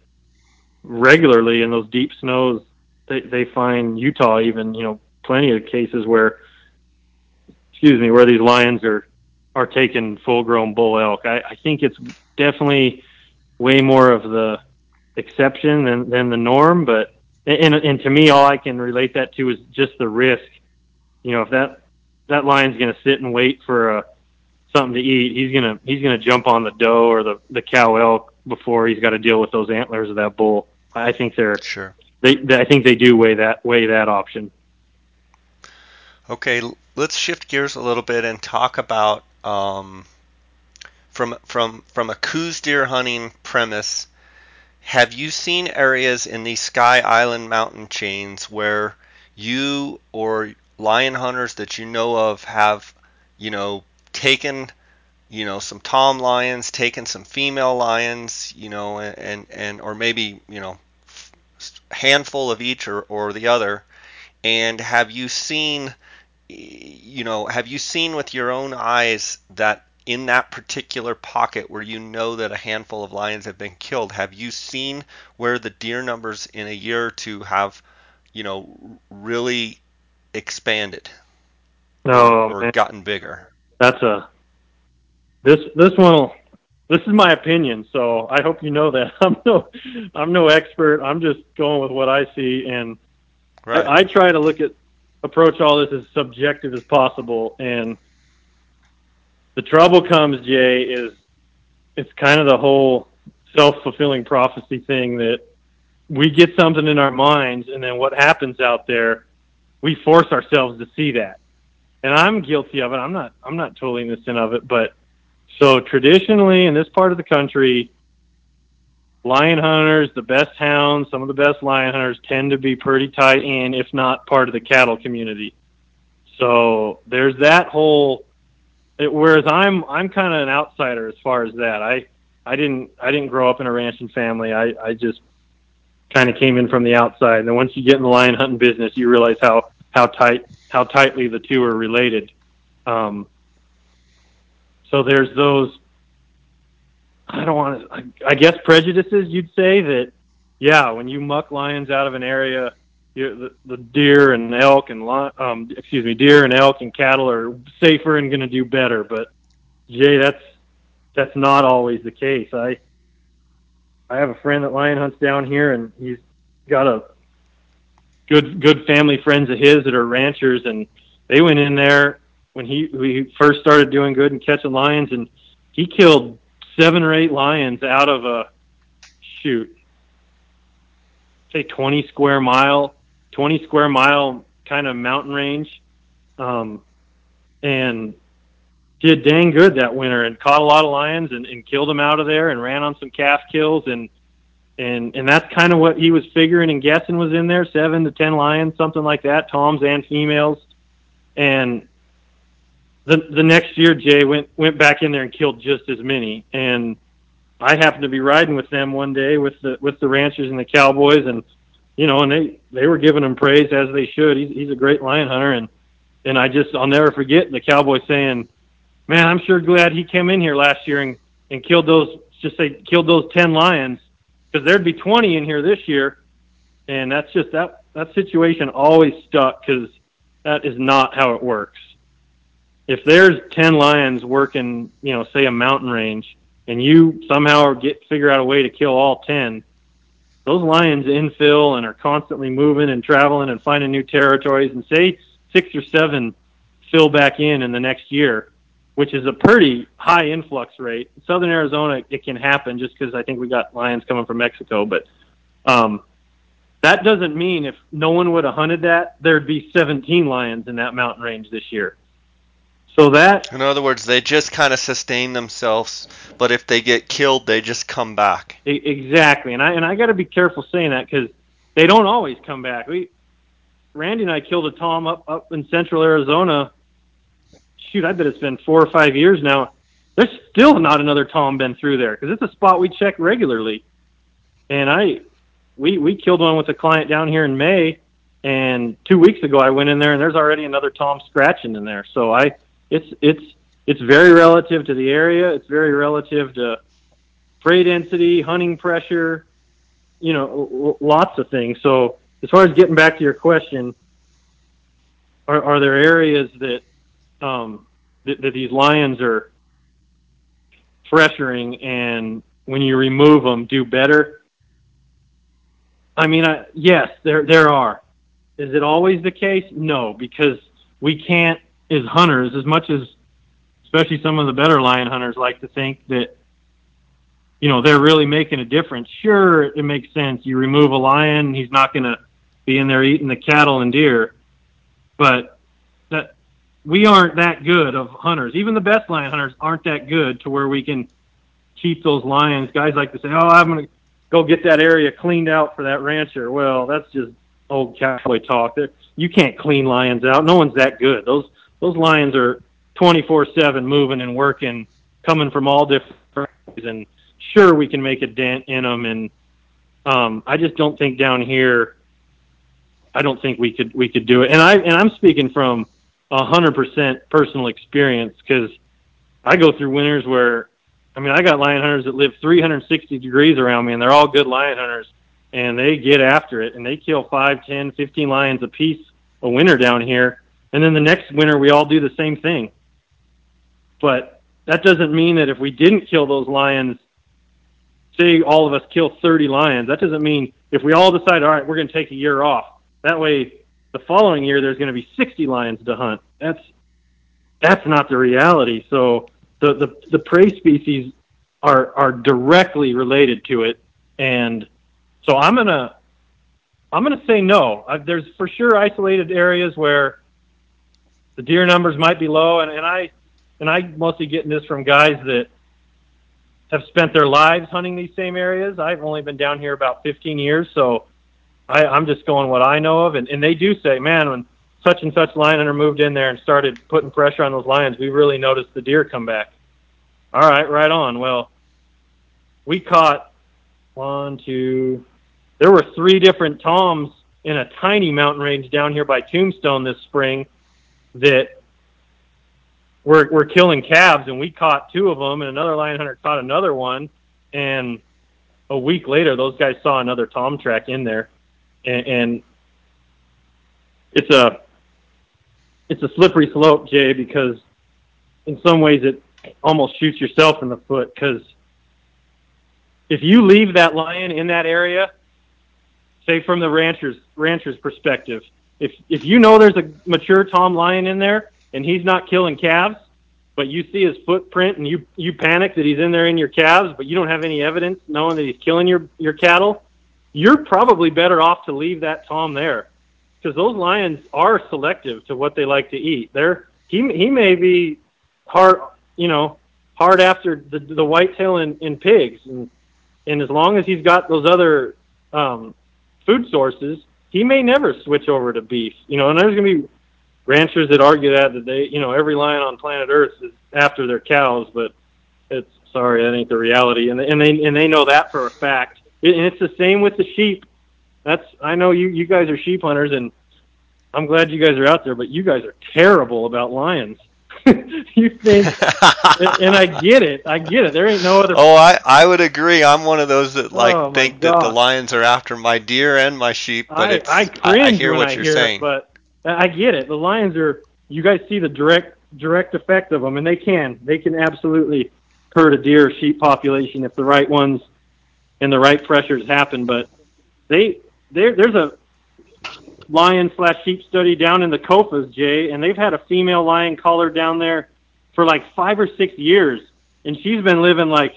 regularly in those deep snows they they find Utah even you know plenty of cases where excuse me where these lions are are taking full grown bull elk. I, I think it's definitely way more of the exception than, than the norm, but and, and to me, all I can relate that to is just the risk. You know, if that that lion's going to sit and wait for a, uh, something to eat, he's gonna he's gonna jump on the doe or the the cow elk before he's got to deal with those antlers of that bull. I think they're sure. They, they I think they do weigh that weigh that option. Okay, let's shift gears a little bit and talk about um, from from from a Coues deer hunting premise. Have you seen areas in these Sky Island mountain chains where you or lion hunters that you know of have, you know, taken, you know, some tom lions, taken some female lions, you know, and and or maybe you know, handful of each or or the other, and have you seen you know, have you seen with your own eyes that in that particular pocket where you know that a handful of lions have been killed, have you seen where the deer numbers in a year or two have, you know, really expanded? No, or, or gotten bigger. That's a this this one. This is my opinion, so I hope you know that (laughs) I'm no I'm no expert. I'm just going with what I see, and right. I, I try to look at approach all this as subjective as possible. And the trouble comes, Jay, is it's kind of the whole self fulfilling prophecy thing that we get something in our minds, and then what happens out there, we force ourselves to see that. And I'm guilty of it. I'm not. I'm not totally innocent of it. But so traditionally, in this part of the country, lion hunters, the best hounds, some of the best lion hunters tend to be pretty tight in, if not part of the cattle community. So there's that whole. It, whereas I'm I'm kind of an outsider as far as that. I I didn't I didn't grow up in a ranching family. I I just kind of came in from the outside. And then once you get in the lion hunting business, you realize how how tight how tightly the two are related. Um, so there's those I don't want to. I, guess prejudices. You'd say that, yeah, when you muck lions out of an area, the, the deer and elk and um, excuse me, deer and elk and cattle are safer and going to do better. But Jay, that's that's not always the case. I I have a friend that lion hunts down here, and he's got a good good family friends of his that are ranchers, and they went in there when he we first started doing good and catching lions, and he killed seven or eight lions out of a shoot, say 20 square mile, 20 square mile kind of mountain range. Um, and did dang good that winter and caught a lot of lions and, and killed them out of there and ran on some calf kills and and and that's kind of what he was figuring and guessing was in there seven to ten lions something like that toms and females and the the next year Jay went went back in there and killed just as many. And I happened to be riding with them one day with the with the ranchers and the cowboys and you know and they they were giving him praise as they should. He's he's a great lion hunter. And and I just I'll never forget the cowboy saying man I'm sure glad he came in here last year and and killed those just say killed those 10 lions because there'd be 20 in here this year. And that's just that that situation always stuck because that is not how it works. If there's ten lions working, you know, say a mountain range, and you somehow get figure out a way to kill all ten, those lions infill and are constantly moving and traveling and finding new territories. And say six or seven fill back in in the next year, which is a pretty high influx rate. Southern Arizona, it can happen just because I think we got lions coming from Mexico, but um, that doesn't mean if no one would have hunted that, there'd be 17 lions in that mountain range this year. So that, in other words, they just kind of sustain themselves, but if they get killed, they just come back. Exactly, and I and I got to be careful saying that because they don't always come back. We, Randy and I killed a tom up up in central Arizona shoot, I bet it's been four or five years now. There's still not another Tom been through there because it's a spot we check regularly. And I, we we killed one with a client down here in May, and two weeks ago I went in there and there's already another Tom scratching in there. So I, it's it's it's very relative to the area. It's very relative to prey density, hunting pressure, you know, lots of things. So as far as getting back to your question, are, are there areas that um, that, that these lions are pressuring and when you remove them do better? I mean, I, yes, there there are. Is it always the case? No, because we can't, as hunters, as much as, especially some of the better lion hunters like to think that, you know, they're really making a difference. Sure, it makes sense. You remove a lion, he's not going to be in there eating the cattle and deer, but that we aren't that good of hunters. Even the best lion hunters aren't that good to where we can keep those lions. Guys like to say, "Oh, I'm going to go get that area cleaned out for that rancher." Well, that's just old cowboy talk. They're, you can't clean lions out. No one's that good. Those those lions are 24/7 moving and working, coming from all different. And sure, we can make a dent in them. And um, I just don't think down here. I don't think we could we could do it. And I and I'm speaking from a hundred percent personal experience because I go through winters where, I mean, I got lion hunters that live 360 degrees around me, and they're all good lion hunters, and they get after it, and they kill five, ten, fifteen lions a piece a winter down here, and then the next winter we all do the same thing. But that doesn't mean that if we didn't kill those lions, say all of us kill 30 lions, that doesn't mean if we all decide, all right, we're going to take a year off. That way the following year there's going to be 60 lions to hunt. That's that's not the reality. So the the, the prey species are are directly related to it, and so I'm gonna I'm gonna say no. Uh, there's for sure isolated areas where the deer numbers might be low, and, and I and I mostly getting this from guys that have spent their lives hunting these same areas. I've only been down here about 15 years, so I, I'm just going what I know of, and, and they do say, man, when such and such lion hunter moved in there and started putting pressure on those lions, we really noticed the deer come back. All right, right on. Well, we caught one, two. There were three different toms in a tiny mountain range down here by Tombstone this spring that were were killing calves, and we caught two of them, and another lion hunter caught another one, and a week later, those guys saw another tom track in there. And, and it's a it's a slippery slope, Jay, because in some ways it almost shoots yourself in the foot because if you leave that lion in that area, say from the rancher's rancher's perspective, if if you know there's a mature tom lion in there and he's not killing calves, but you see his footprint and you you panic that he's in there in your calves, but you don't have any evidence knowing that he's killing your your cattle, you're probably better off to leave that tom there because those lions are selective to what they like to eat. They're he he may be hard, you know, hard after the the whitetail and, and pigs, and and as long as he's got those other um, food sources, he may never switch over to beef. You know, and there's gonna be ranchers that argue that that they, you know, every lion on planet Earth is after their cows, but it's sorry, that ain't the reality, and and they and they know that for a fact and it's the same with the sheep. That's I know you you guys are sheep hunters, and I'm glad you guys are out there, but you guys are terrible about lions. (laughs) you think, (laughs) and I get it. I get it. There ain't no other. Oh, I, I would agree. I'm one of those that like Oh, think that the lions are after my deer and my sheep, but I, it's I I, cringe I hear when what I you're hear saying. it, but I get it. The Lions are. You guys see the direct direct effect of them, and they can they can absolutely hurt a deer or sheep population if the right ones and the right pressures happen. But they there there's a lion slash sheep study down in the Kofas, Jay, and they've had a female lion collared down there for like five or six years, and she's been living like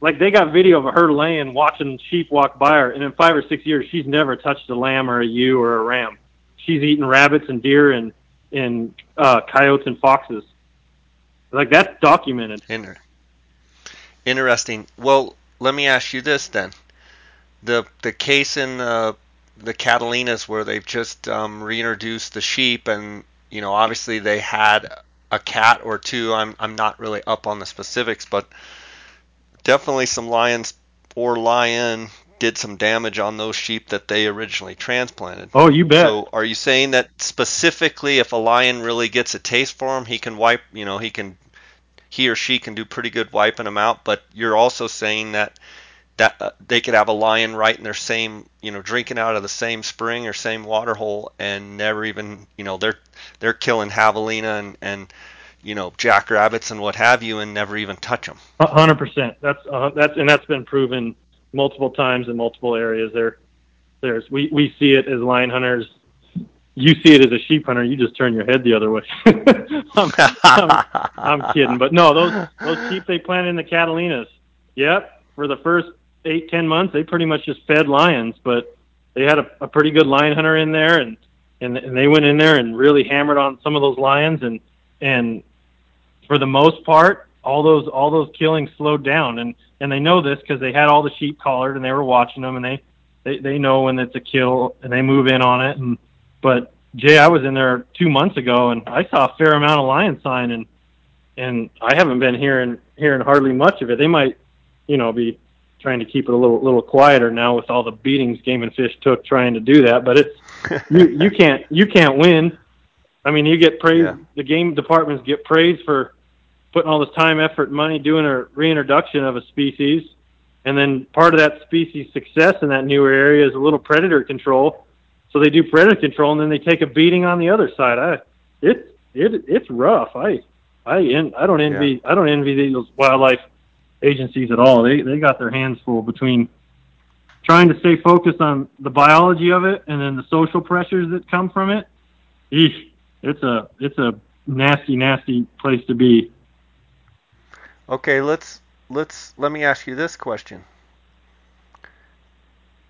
like they got video of her laying watching sheep walk by her, and in five or six years, she's never touched a lamb or a ewe or a ram. She's eating rabbits and deer and and uh, coyotes and foxes. Like that's documented. Inter- Interesting. Well, let me ask you this then: the the case in the the Catalinas where they've just um, reintroduced the sheep, and you know, obviously they had a cat or two. I'm I'm not really up on the specifics, but definitely some lions or lion did some damage on those sheep that they originally transplanted. Oh, you bet. So, are you saying that specifically, if a lion really gets a taste for them, he can wipe, you know, he can, he or she can do pretty good wiping them out. But you're also saying that that uh, they could have a lion right in their same, you know, drinking out of the same spring or same water hole, and never even, you know, they're they're killing javelina and and you know jackrabbits and what have you, and never even touch them. Hundred percent. That's uh, that's and that's been proven multiple times in multiple areas. There, there's we we see it as lion hunters. You see it as a sheep hunter. You just turn your head the other way. (laughs) I'm, I'm, I'm kidding, but no, those those sheep they planted in the Catalinas. Yep, for the first eight ten months, they pretty much just fed lions, but they had a, a pretty good lion hunter in there, and and and they went in there and really hammered on some of those lions, and and for the most part, all those all those killings slowed down, and and they know this because they had all the sheep collared and they were watching them, and they they they know when it's a kill and they move in on it, and but Jay, I was in there two months ago, and I saw a fair amount of lion sign, and and I haven't been hearing hearing hardly much of it. They might, you know, be trying to keep it a little little quieter now with all the beatings Game and Fish took trying to do that. But it's (laughs) you you can't you can't win. I mean, you get praise. Yeah. The game departments get praise for putting all this time, effort, money doing a reintroduction of a species, and then part of that species' success in that newer area is a little predator control. So they do predator control, and then they take a beating on the other side. I, it's it it's rough. I I en- I don't envy I don't envy those wildlife agencies at all. They they got their hands full between trying to stay focused on the biology of it and then the social pressures that come from it. Eesh, it's a it's a nasty nasty place to be. Okay, let's let's let me ask you this question.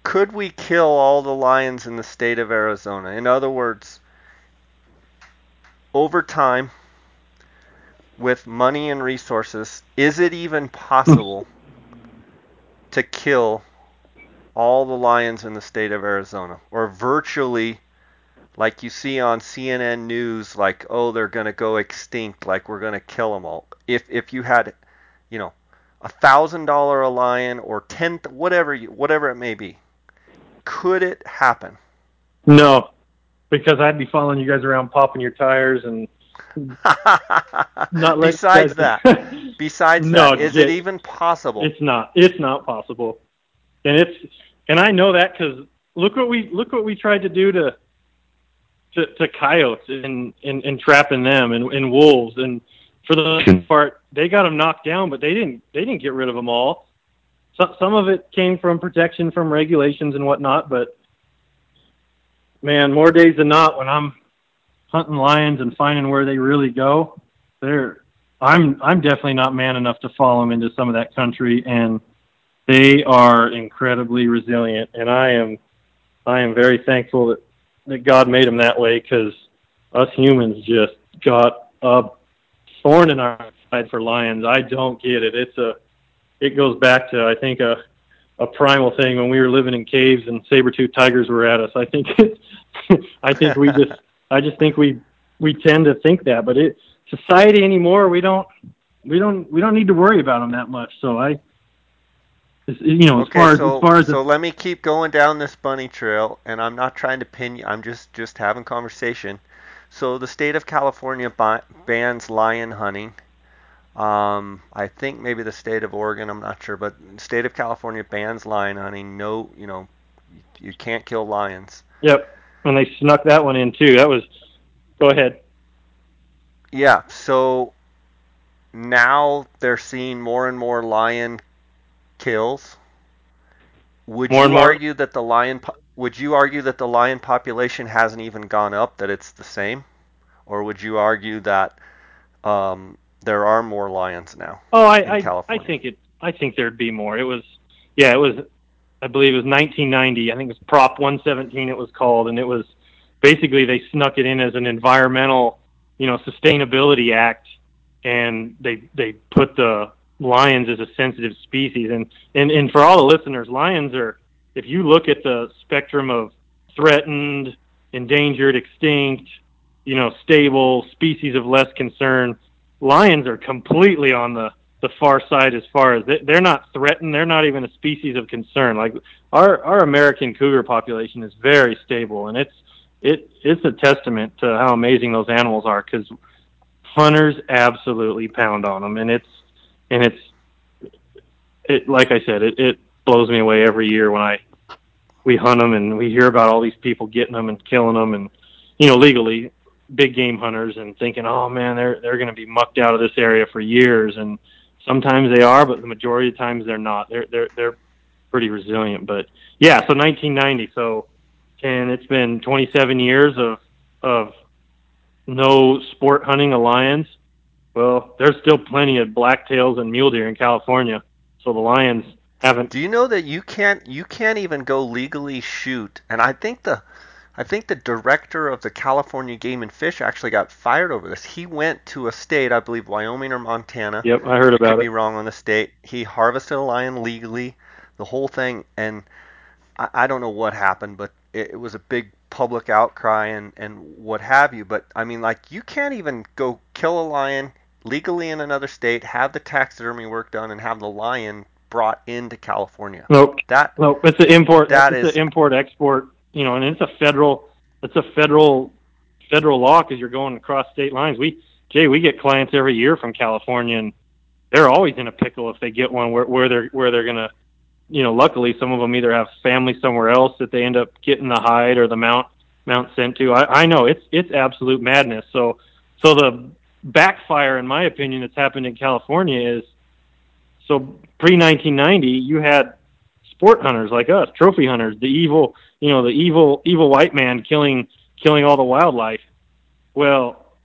Could we kill all the lions in the state of Arizona? In other words, over time with money and resources, is it even possible (laughs) to kill all the lions in the state of Arizona? Or virtually like you see on CNN news like oh they're going to go extinct like we're going to kill them all. If if you had you know a thousand dollar a lion or ten whatever you, whatever it may be could it happen? No, because I'd be following you guys around, popping your tires, and (laughs) not let besides guys- that (laughs) besides No, that is it Jay, even possible It's not. It's not possible. And it's and I know that because look what we look what we tried to do to to, to coyotes and, and and trapping them and, and wolves and for the most hmm. part they got them knocked down, but they didn't they didn't get rid of them all. Some some of it came from protection from regulations and whatnot, but man, more days than not when I'm hunting lions and finding where they really go, they're I'm I'm definitely not man enough to follow them into some of that country, and they are incredibly resilient. And I am I am very thankful that that God made them that way because us humans just got a thorn in our side for lions. I don't get it. It's a it goes back to I think a a primal thing when we were living in caves and saber-toothed tigers were at us. I think (laughs) I think we just (laughs) I just think we we tend to think that, but it society anymore we don't we don't we don't need to worry about them that much. So I you know as okay far as so as far as so the, let me keep going down this bunny trail and i'm not trying to pin you i'm just just having conversation So the state of California bans lion hunting. Um, I think maybe the state of Oregon, I'm not sure, but the state of California bans lion hunting. No, you know, you can't kill lions. Yep, and they snuck that one in too. That was. Go ahead. Yeah. So now they're seeing more and more lion kills. Would more you argue that the lion would you argue that the lion population hasn't even gone up, that it's the same, or would you argue that um, there are more lions now? Oh, I I, I think it. I think there'd be more. It was, yeah, it was. I believe it was 1990. I think it was Prop 117. It was called, and it was basically they snuck it in as an environmental, you know, sustainability act, and they they put the lions as a sensitive species. And and and for all the listeners, lions are if you look at the spectrum of threatened, endangered, extinct, you know, stable, species of less concern, lions are completely on the the far side as far as they, are not threatened. They're not even a species of concern. Like our our American cougar population is very stable, and it's it it's a testament to how amazing those animals are because hunters absolutely pound on them, and it's and it's it like I said, it, it blows me away every year when I we hunt them and we hear about all these people getting them and killing them and you know legally big game hunters and thinking oh man they're they're going to be mucked out of this area for years and sometimes they are but the majority of times they're not they're they're they're pretty resilient but yeah so 1990 so and it's been 27 years of of no sport hunting lions well there's still plenty of blacktails and mule deer in California so the lions haven't. Do you know that you can't you can't even go legally shoot? And I think the I think the director of the California Game and Fish actually got fired over this. He went to a state, I believe Wyoming or Montana. Yep, I heard about could it. Be wrong on the state. He harvested a lion legally, the whole thing, and I, I don't know what happened, but it, it was a big public outcry and and what have you. But I mean, like you can't even go kill a lion legally in another state, have the taxidermy work done, and have the lion brought into California. Nope. That nope. It's an import. That it's is, an import export. You know, and it's a federal. It's a federal federal law because you're going across state lines. We Jay, we get clients every year from California, and they're always in a pickle if they get one where where they're where they're gonna. You know, luckily some of them either have family somewhere else that they end up getting the hide or the mount mount sent to. I, I know it's it's absolute madness. So so the backfire, in my opinion, that's happened in California is so pre 1990, you had sport hunters like us, trophy hunters, the evil, you know, the evil evil white man killing killing all the wildlife. Well,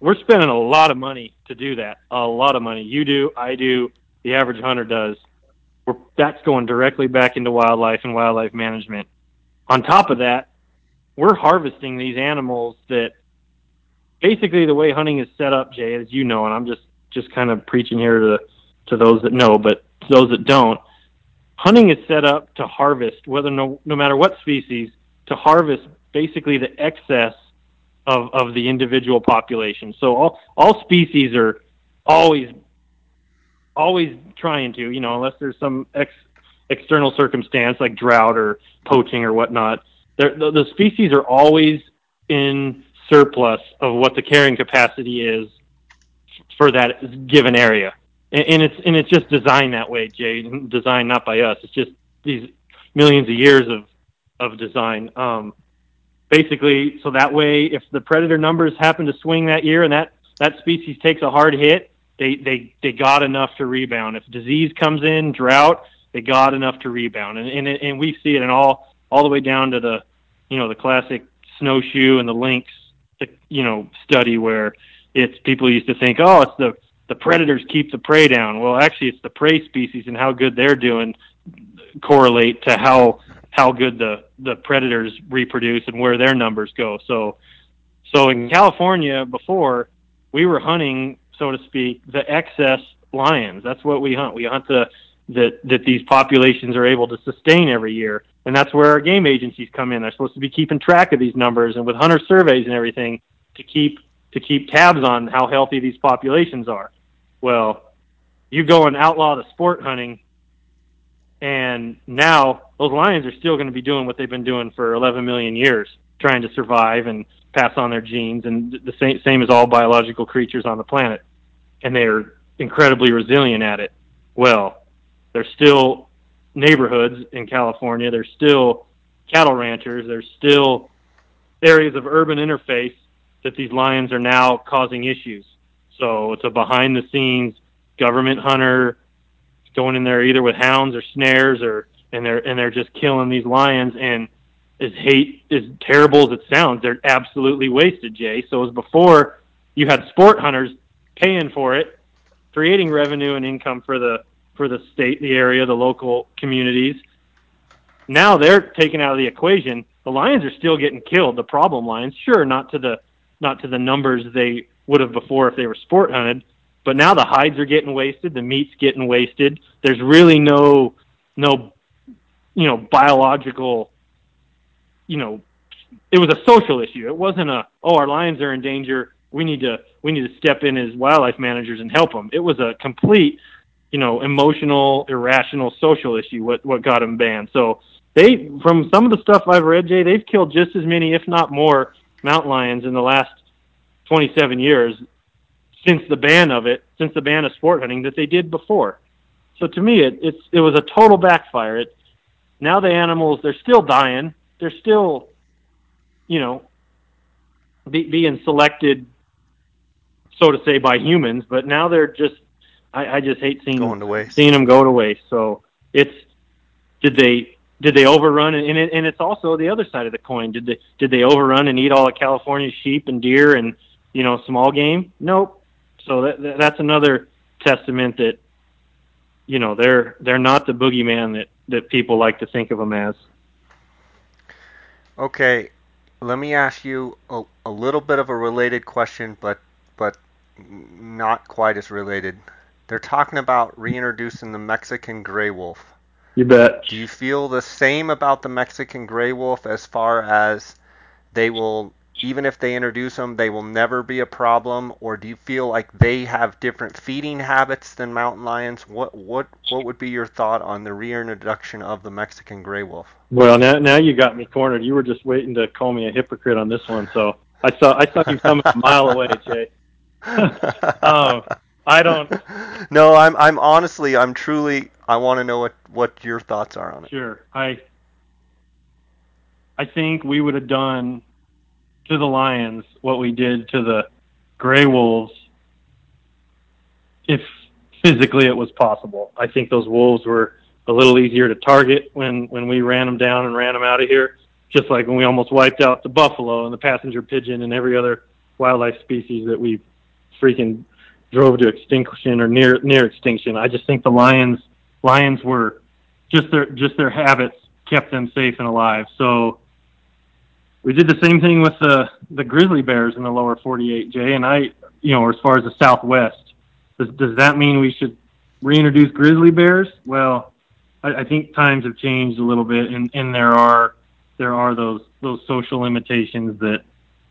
we're spending a lot of money to do that. A lot of money. You do, I do, the average hunter does. We're, that's going directly back into wildlife and wildlife management. On top of that, we're harvesting these animals that basically the way hunting is set up, Jay, as you know, and I'm just just kind of preaching here to to those that know, but those that don't, hunting is set up to harvest, whether no, no matter what species, to harvest basically the excess of, of the individual population. So all, all species are always, always trying to, you know, unless there's some ex, external circumstance like drought or poaching or whatnot, the, the species are always in surplus of what the carrying capacity is for that given area and, and it's and it's just designed that way, Jay. Designed not by us. It's just these millions of years of of design. Um, basically, so that way, if the predator numbers happen to swing that year and that that species takes a hard hit, they they they got enough to rebound. If disease comes in, drought, they got enough to rebound. And and and we see it in all all the way down to the you know the classic snowshoe and the lynx, you know, study where it's people used to think, oh, it's the the predators keep the prey down. Well, actually, it's the prey species and how good they're doing correlate to how how good the the predators reproduce and where their numbers go. So, so in California before we were hunting, so to speak, the excess lions. That's what we hunt. We hunt the that that these populations are able to sustain every year, and that's where our game agencies come in. They're supposed to be keeping track of these numbers and with hunter surveys and everything to keep to keep tabs on how healthy these populations are. Well, you go and outlaw the sport hunting, and now those lions are still going to be doing what they've been doing for 11 million years, trying to survive and pass on their genes, and the same same as all biological creatures on the planet, and they are incredibly resilient at it. Well, there's still neighborhoods in California. There's still cattle ranchers. There's still areas of urban interface that these lions are now causing issues. So it's a behind the scenes government hunter going in there either with hounds or snares or and they're and they're just killing these lions and as hate as terrible as it sounds, they're absolutely wasted, Jay. So as before you had sport hunters paying for it, creating revenue and income for the for the state, the area, the local communities. Now they're taken out of the equation. The lions are still getting killed, the problem lions. Sure, not to the not to the numbers they would have before if they were sport hunted, but now the hides are getting wasted, the meat's getting wasted. There's really no no you know biological you know it was a social issue. It wasn't a oh our lions are in danger. We need to we need to step in as wildlife managers and help them. It was a complete you know emotional irrational social issue what what got them banned. So they from some of the stuff I've read, Jay, they've killed just as many, if not more, mountain lions in the last 27 years since the ban of it, since the ban of sport hunting that they did before. So to me, it, it's it was a total backfire. It now the animals they're still dying, they're still, you know, be, being selected, so to say, by humans. But now they're just, I, I just hate seeing going to waste. seeing them go to waste. So it's did they did they overrun and it, and it's also the other side of the coin. Did they did they overrun and eat all the California sheep and deer and you know small game? Nope. So that, that's another testament that you know they're they're not the boogeyman that that people like to think of them as. Okay, let me ask you a, a little bit of a related question, but but not quite as related. They're talking about reintroducing the Mexican gray wolf. You bet. Do you feel the same about the Mexican gray wolf as far as they will even if they introduce them, they will never be a problem? Or do you feel like they have different feeding habits than mountain lions? What what what would be your thought on the reintroduction of the Mexican gray wolf? Well, now now you got me cornered. You were just waiting to call me a hypocrite on this one, so I saw I saw you coming a mile away, Jay. (laughs) um, I don't. No, I'm I'm honestly I'm truly I want to know what what your thoughts are on it. Sure, I I think we would have done to the Lions what we did to the Gray Wolves if physically it was possible. I think those wolves were a little easier to target when when we ran them down and ran them out of here, just like when we almost wiped out the buffalo and the passenger pigeon and every other wildlife species that we freaking drove to extinction or near near extinction. I just think the lions lions were just their just their habits kept them safe and alive. So we did the same thing with the the grizzly bears in the lower 48, Jay. And I, you know, as far as the Southwest, does does that mean we should reintroduce grizzly bears? Well, I, I think times have changed a little bit, and and there are there are those those social limitations that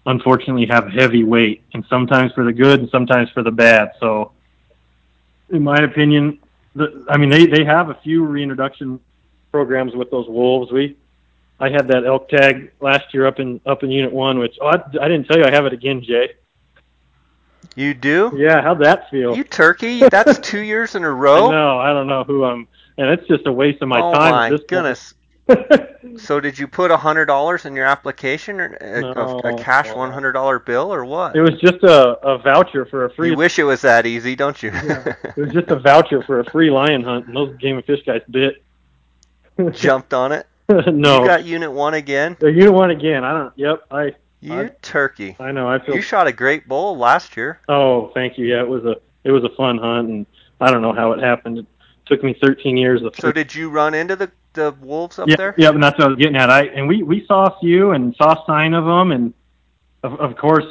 unfortunately have heavy weight, and sometimes for the good and sometimes for the bad. So, in my opinion, the, I mean they they have a few reintroduction programs with those wolves. We I had that elk tag last year up in up in Unit One, which oh, I, I didn't tell you I have it again, Jay. You do? Yeah, how'd that feel? You turkey? That's two years in a (laughs) row. No, I don't know who I'm, and it's just a waste of my oh time. Oh my goodness! (laughs) so did you put a hundred dollars in your application, or uh, a, No, a, a cash one hundred dollar bill, or what? it was just a, a voucher for a free. you wish it was that easy, don't you? (laughs) It was just a voucher for a free lion hunt, and those game and fish guys bit. Jumped on it. (laughs) no, You got Unit One again. Uh, you won again. I don't. Yep, I. You I- turkey. I know. I feel. You shot a great bull last year. Oh, thank you. Yeah, it was a it was a fun hunt, and I don't know how it happened. It took me 13 years. The So did you run into the the wolves up yeah, there? Yeah, and that's what I was getting at. I and we we saw a few and saw a sign of them, and of, of course,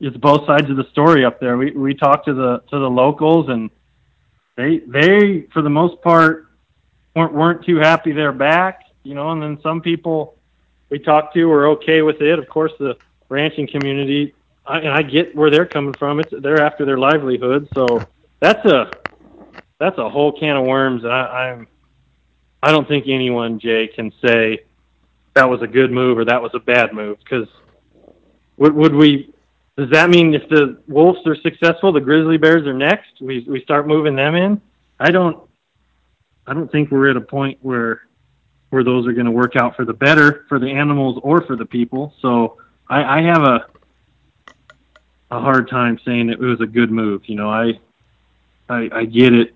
it's both sides of the story up there. We we talked to the to the locals, and they they for the most part weren't weren't too happy they're back, you know. And then some people we talked to were okay with it. Of course, the ranching community, I, and I get where they're coming from. It's they're after their livelihood, so that's a that's a whole can of worms. And I, I'm I don't think anyone, Jay, can say that was a good move or that was a bad move because would would we? Does that mean if the wolves are successful, the grizzly bears are next? We we start moving them in. I don't. I don't think we're at a point where where those are going to work out for the better for the animals or for the people. So I, I have a a hard time saying it was a good move. You know, I I, I get it.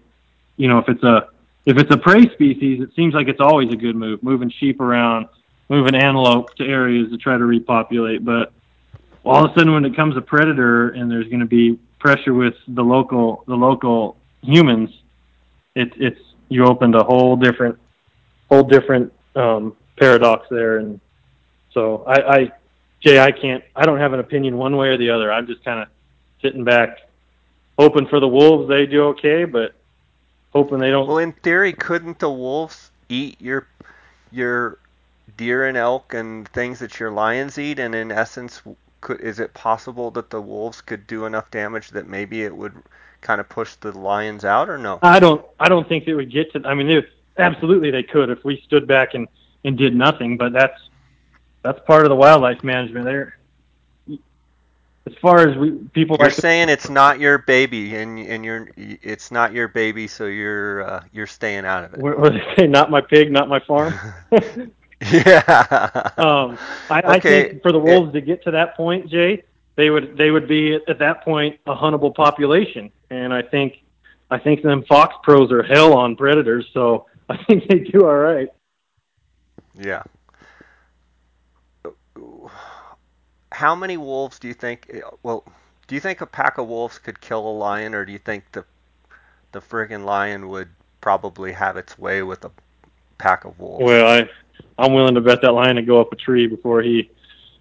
You know, if it's a if it's a prey species, it seems like it's always a good move, moving sheep around, moving antelope to areas to try to repopulate. But all of a sudden, when it comes a predator and there's going to be pressure with the local the local humans, it's it's you opened a whole different whole different um, paradox there, and so I, I Jay, I can't I don't have an opinion one way or the other. I'm just kind of sitting back, hoping for the wolves they do okay, but hoping they don't. Well, in theory, couldn't the wolves eat your your deer and elk and things that your lions eat? And in essence, could is it possible that the wolves could do enough damage that maybe it would kind of push the lions out, or no? I don't. I don't think it would get to. I mean, they, absolutely they could if we stood back and and did nothing. But that's that's part of the wildlife management. There, as far as we people like saying it's not your baby and and you're it's not your baby so you're uh, you're staying out of it. What, what they say? Not my pig not my farm? Yeah (laughs) (laughs) um I, I think for the wolves to get to that point jay they would they would be at that point a huntable population. And i think i think them fox pros are hell on predators so i think they do all right. Yeah. How many wolves do you think well do you think a pack of wolves could kill a lion or do you think the the friggin' lion would probably have its way with a pack of wolves? Well i i'm willing to bet that lion to go up a tree before he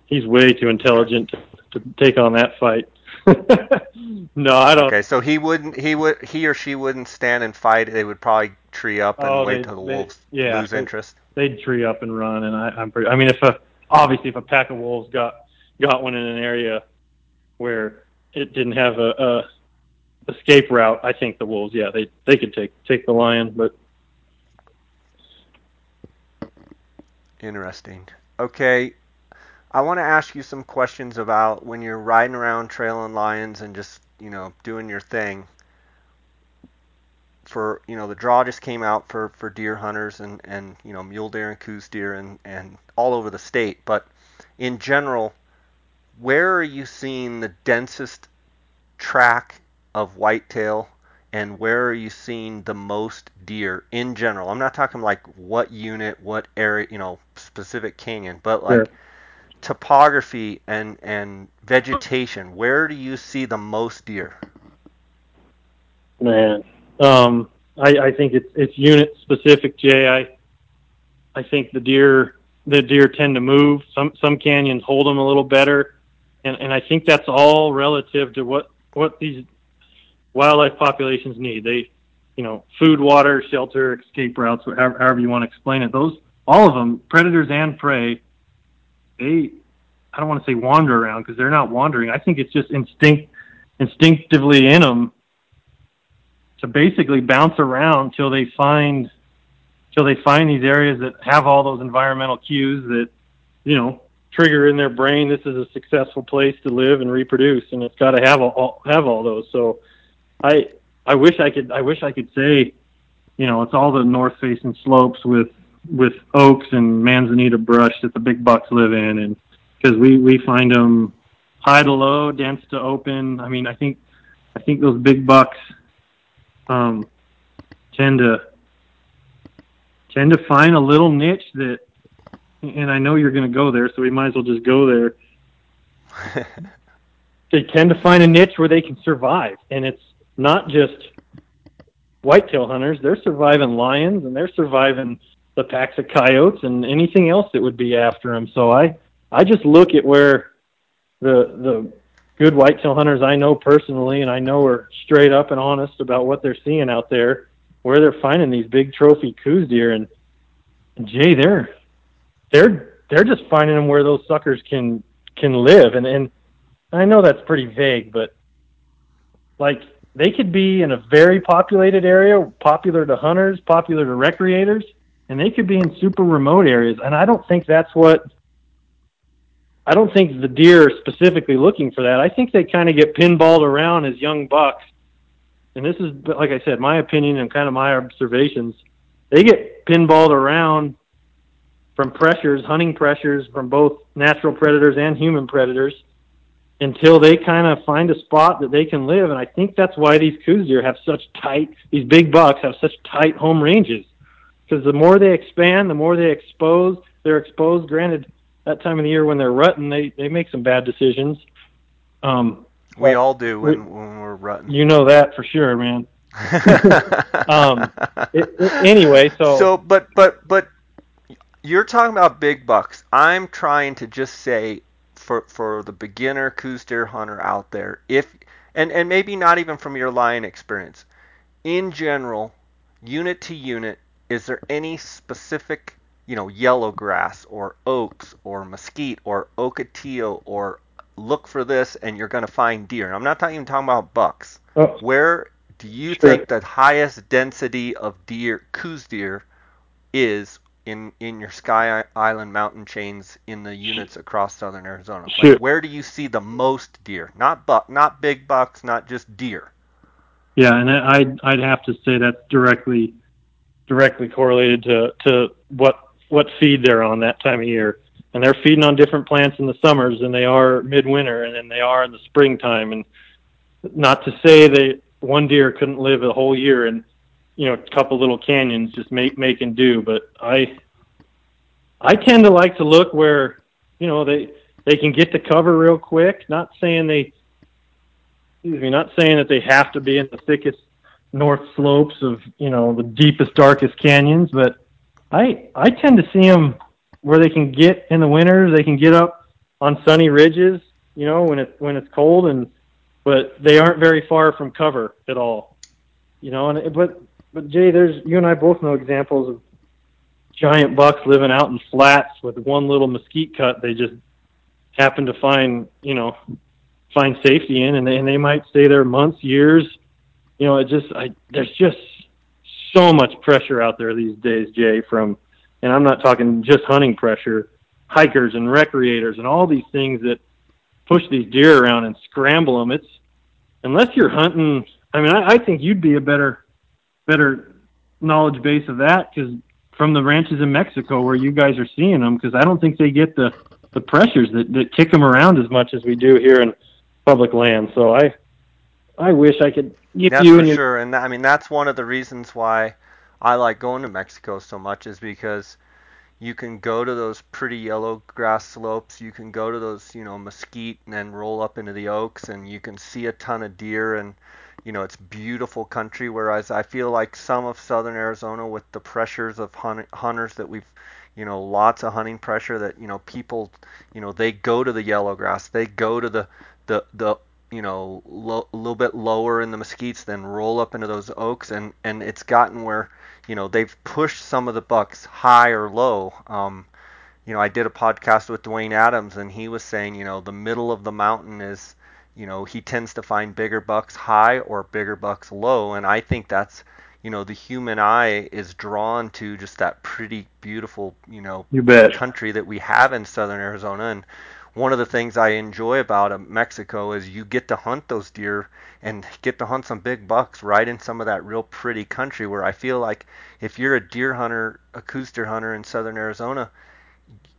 he's way too intelligent to, to take on that fight (laughs) no i don't Okay, so he wouldn't. He would. He or she wouldn't stand and fight. They would probably tree up and Oh, wait till the they- wolves yeah, lose they- interest. they'd tree up and run. And I, I'm pretty. I mean, if a obviously if a pack of wolves got got one in an area where it didn't have a, a escape route, I think the wolves, yeah, they they could take take the lion. But Interesting. Okay, I want to ask you some questions about when you're riding around trailing lions and just you know doing your thing. For you know the draw just came out for for deer hunters and and you know mule deer and Coues deer and and all over the state, but in general, where are you seeing the densest track of whitetail and where are you seeing the most deer in general? I'm not talking like what unit, what area, you know, specific canyon, but like Sure. Topography and and vegetation. Where do you see the most deer? man, um, I, I think it's it's unit specific, Jay. I I think the deer the deer tend to move. Some some canyons hold them a little better, and and I think that's all relative to what what these wildlife populations need. They, you know, food, water, shelter, escape routes, however, however you want to explain it. Those all of them, predators and prey, they I don't want to say wander around because they're not wandering. I think it's just instinct instinctively in them to basically bounce around till they find till they find these areas that have all those environmental cues that you know trigger in their brain this is a successful place to live and reproduce and it's got to have all have all those so i i wish i could i wish i could say you know it's all the north facing slopes with with oaks and manzanita brush that the big bucks live in and because we we find them high to low dense to open i mean i think i think those big bucks um, tend to tend to find a little niche that, and I know you're going to go there, so we might as well just go there. (laughs) They tend to find a niche where they can survive, and it's not just whitetail hunters. They're surviving lions, and they're surviving the packs of coyotes and anything else that would be after them. So I, I just look at where the the good whitetail hunters I know personally, and I know are straight up and honest about what they're seeing out there, where they're finding these big trophy Coues deer, and, and Jay, they're they're they're just finding them where those suckers can can live, and and I know that's pretty vague, but like they could be in a very populated area, popular to hunters, popular to recreators, and they could be in super remote areas, and I don't think that's what I don't think the deer are specifically looking for that. I think they kind of get pinballed around as young bucks. And this is, like I said, my opinion and kind of my observations. They get pinballed around from pressures, hunting pressures from both natural predators and human predators until they kind of find a spot that they can live. And I think that's why these Coues deer have such tight, these big bucks have such tight home ranges. Because the more they expand, the more they expose, they're exposed. Granted, that time of the year when they're rutting, they, they make some bad decisions. Um, we all do when, we, when we're rutting. You know that for sure, man. (laughs) um, it, it, anyway, so so but but but you're talking about big bucks. I'm trying to just say for for the beginner Coues deer hunter out there, if and and maybe not even from your lion experience, in general, unit to unit, is there any specific you know yellow grass or oaks or mesquite or ocotillo or look for this and you're going to find deer. I'm not even talking about bucks. Oh, Where do you sure. think the highest density of deer, Coues deer, is in in your Sky Island mountain chains in the units across southern Arizona? Like, where do you see the most deer? Not buck, not big bucks, not just deer. Yeah, and I'd I'd have to say that's directly directly correlated to to what what feed they're on that time of year. And they're feeding on different plants in the summers than they are midwinter and then they are in the springtime. And not to say that one deer couldn't live a whole year in you know a couple little canyons just make make and do, but I I tend to like to look where you know they they can get to cover real quick. Not saying they, excuse me, not saying that they have to be in the thickest north slopes of you know the deepest darkest canyons, but I I tend to see them where they can get in the winter. They can get up on sunny ridges, you know, when it when it's cold, and but they aren't very far from cover at all, you know. And but but Jay, there's you and I both know examples of giant bucks living out in flats with one little mesquite cut they just happen to find you know find safety in and they, and they might stay there months years you know it just i there's just so much pressure out there these days jay from and i'm not talking just hunting pressure hikers and recreators and all these things that push these deer around and scramble them it's unless you're hunting i mean i, I think you'd be a better better knowledge base of that because from the ranches in Mexico where you guys are seeing them, because I don't think they get the the pressures that that kick them around as much as we do here in public land. So I I wish I could get that's you for and sure, and I mean that's one of the reasons why I like going to Mexico so much is because you can go to those pretty yellow grass slopes. You can go to those, you know, mesquite and then roll up into the oaks, and you can see a ton of deer. And you know, it's beautiful country. Whereas I feel like some of southern Arizona, with the pressures of hunt- hunters that we've, you know, lots of hunting pressure that you know people, you know, they go to the yellow grass, they go to the the the you know a little bit lower in the mesquites, then roll up into those oaks, and and it's gotten where you know they've pushed some of the bucks high or low. Um, you know, I did a podcast with Dwayne Adams, and he was saying, you know, the middle of the mountain is you know, he tends to find bigger bucks high or bigger bucks low. And I think that's, you know, the human eye is drawn to just that pretty beautiful, you know, you country that we have in southern Arizona. And one of the things I enjoy about uh, Mexico is you get to hunt those deer and get to hunt some big bucks right in some of that real pretty country where I feel like if you're a deer hunter, a Coues deer hunter in southern Arizona,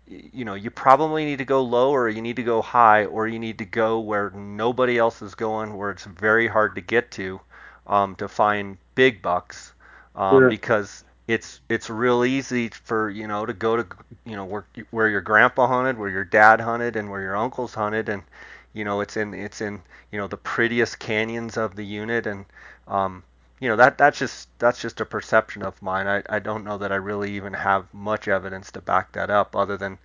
you know you probably need to go low or you need to go high or you need to go where nobody else is going where it's very hard to get to um, to find big bucks um, sure. because it's it's real easy for you know to go to you know where where your grandpa hunted where your dad hunted and where your uncles hunted and you know it's in it's in you know the prettiest canyons of the unit and um, you know that that's just that's just a perception of mine. I, I don't know that I really even have much evidence to back that up, other than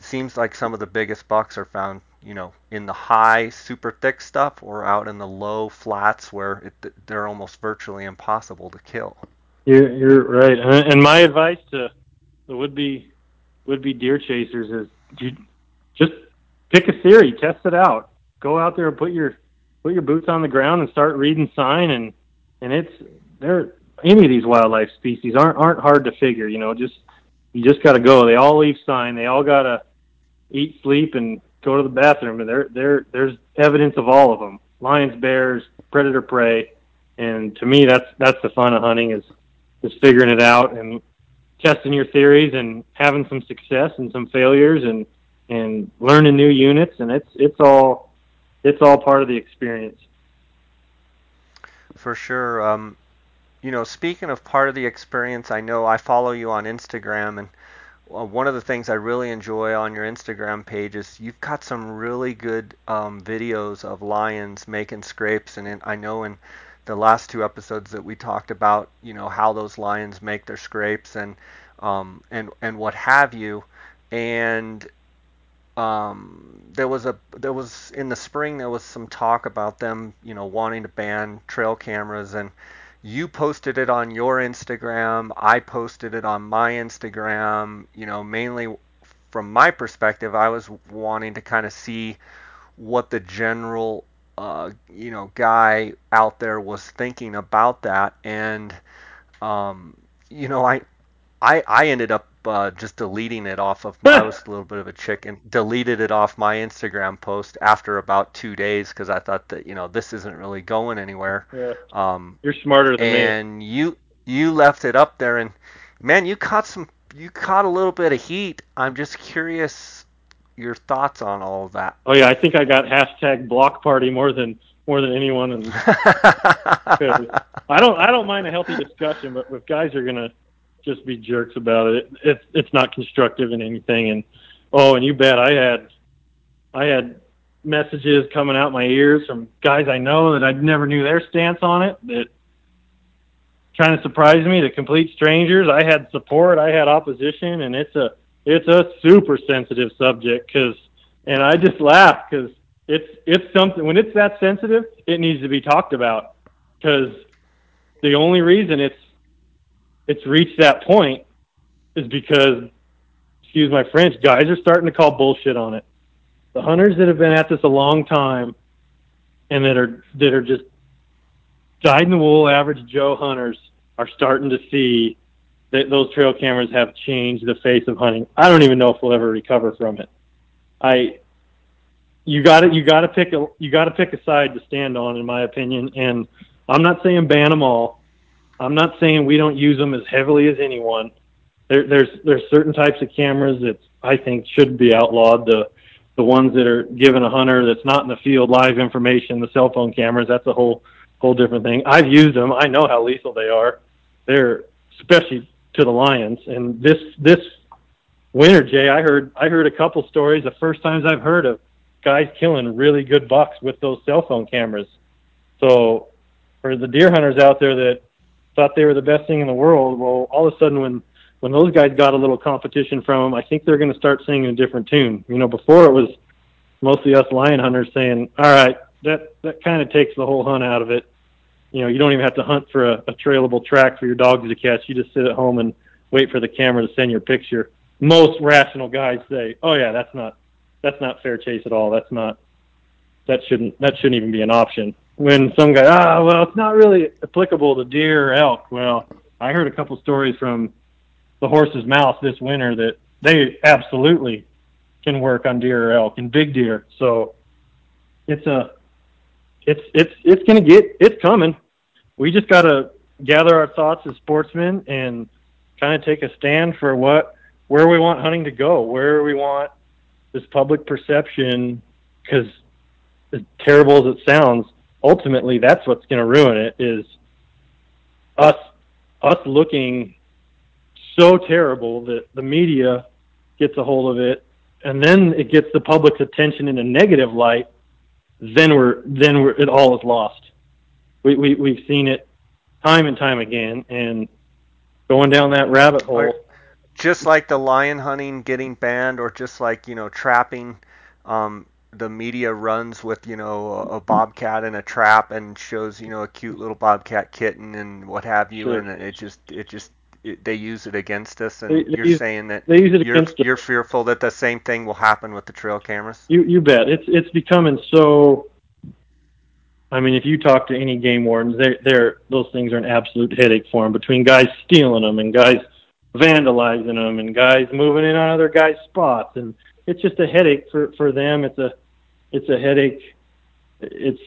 seems like some of the biggest bucks are found you know in the high super thick stuff or out in the low flats where it, they're almost virtually impossible to kill. You're, you're right, and my advice to the would be would be deer chasers is you just pick a theory, test it out, go out there and put your put your boots on the ground and start reading sign and and it's they're any of these wildlife species aren't aren't hard to figure. You know, just you just got to go. They all leave sign. They all got to eat, sleep, and go to the bathroom, and there there there's evidence of all of them: lions, bears, predator, prey. And to me, that's that's the fun of hunting is is figuring it out and testing your theories and having some success and some failures and and learning new units. And it's it's all it's all part of the experience. For sure. Um, you know, speaking of part of the experience, I know I follow you on Instagram, and uh, one of the things I really enjoy on your Instagram page is you've got some really good um, videos of lions making scrapes, and in, I know in the last two episodes that we talked about, you know, how those lions make their scrapes and um, and and what have you, and um, there was a there was in the spring there was some talk about them, you know, wanting to ban trail cameras. And you posted it on your Instagram, I posted it on my Instagram, you know, mainly from my perspective, I was wanting to kind of see what the general uh, you know guy out there was thinking about that and um, you know I I I ended up uh, just deleting it off of I was (laughs) a little bit of a chicken deleted it off my Instagram post after about two days because I thought that you know this isn't really going anywhere. Yeah. Um, You're smarter than and me. And you you left it up there and man you caught some you caught a little bit of heat. I'm just curious your thoughts on all of that. Oh yeah, I think I got hashtag block party more than more than anyone. And I don't I don't mind a healthy discussion, but if guys are gonna just be jerks about it. It's it's not constructive in anything. And oh, and you bet I had I had messages coming out my ears from guys I know that I never knew their stance on it. That kind of surprised me. The complete strangers. I had support. I had opposition, and it's a it's a super sensitive subject because and I just laugh because it's it's something when it's that sensitive, it needs to be talked about because the only reason it's it's reached that point is because, excuse my French, guys are starting to call bullshit on it. The hunters that have been at this a long time and that are that are just dyed in the wool average Joe hunters are starting to see that those trail cameras have changed the face of hunting. I don't even know if we'll ever recover from it. I you got to you got to pick a you got to pick a side to stand on, in my opinion. And I'm not saying ban them all. I'm not saying we don't use them as heavily as anyone. There, there's there's certain types of cameras that I think should be outlawed. The the ones that are given a hunter that's not in the field live information, the cell phone cameras, that's a whole whole different thing. I've used them. I know how lethal they are. They're especially to the lions. And this this winter, Jay, I heard I heard a couple stories. The first times I've heard of guys killing really good bucks with those cell phone cameras. So for the deer hunters out there that thought they were the best thing in the world. Well, all of a sudden, when when those guys got a little competition from them, I think they're going to start singing a different tune. You know, before it was mostly us lion hunters saying, "All right, that that kind of takes the whole hunt out of it." You know, you don't even have to hunt for a, a trailable track for your dogs to catch. You just sit at home and wait for the camera to send your picture. Most rational guys say, "Oh yeah, that's not that's not fair chase at all. That's not that shouldn't that shouldn't even be an option." when some guy, ah, well, it's not really applicable to deer or elk. Well, I heard a couple stories from the horse's mouth this winter that they absolutely can work on deer or elk and big deer. So it's a, it's it's it's gonna get it's coming. We just gotta gather our thoughts as sportsmen and kind of take a stand for what where we want hunting to go, where we want this public perception. Because as terrible as it sounds, ultimately that's what's going to ruin it is us us looking so terrible that the media gets a hold of it and then it gets the public's attention in a negative light then we're then we're it all is lost we, we we've seen it time and time again and going down that rabbit hole just like the lion hunting getting banned or just like you know trapping um, the media runs with you know a, a, bobcat in a trap and shows you know a cute little bobcat kitten and what have you, sure. and it just it just it, they use it against us. And they, they you're use, saying that they use it you're, you're fearful that the same thing will happen with the trail cameras. You you bet. It's it's becoming so. I mean, if you talk to any game wardens, they're, they're those things are an absolute headache for them. Between guys stealing them and guys vandalizing them and guys moving in on other guys' spots and it's just a headache for for them. It's a it's a headache. It's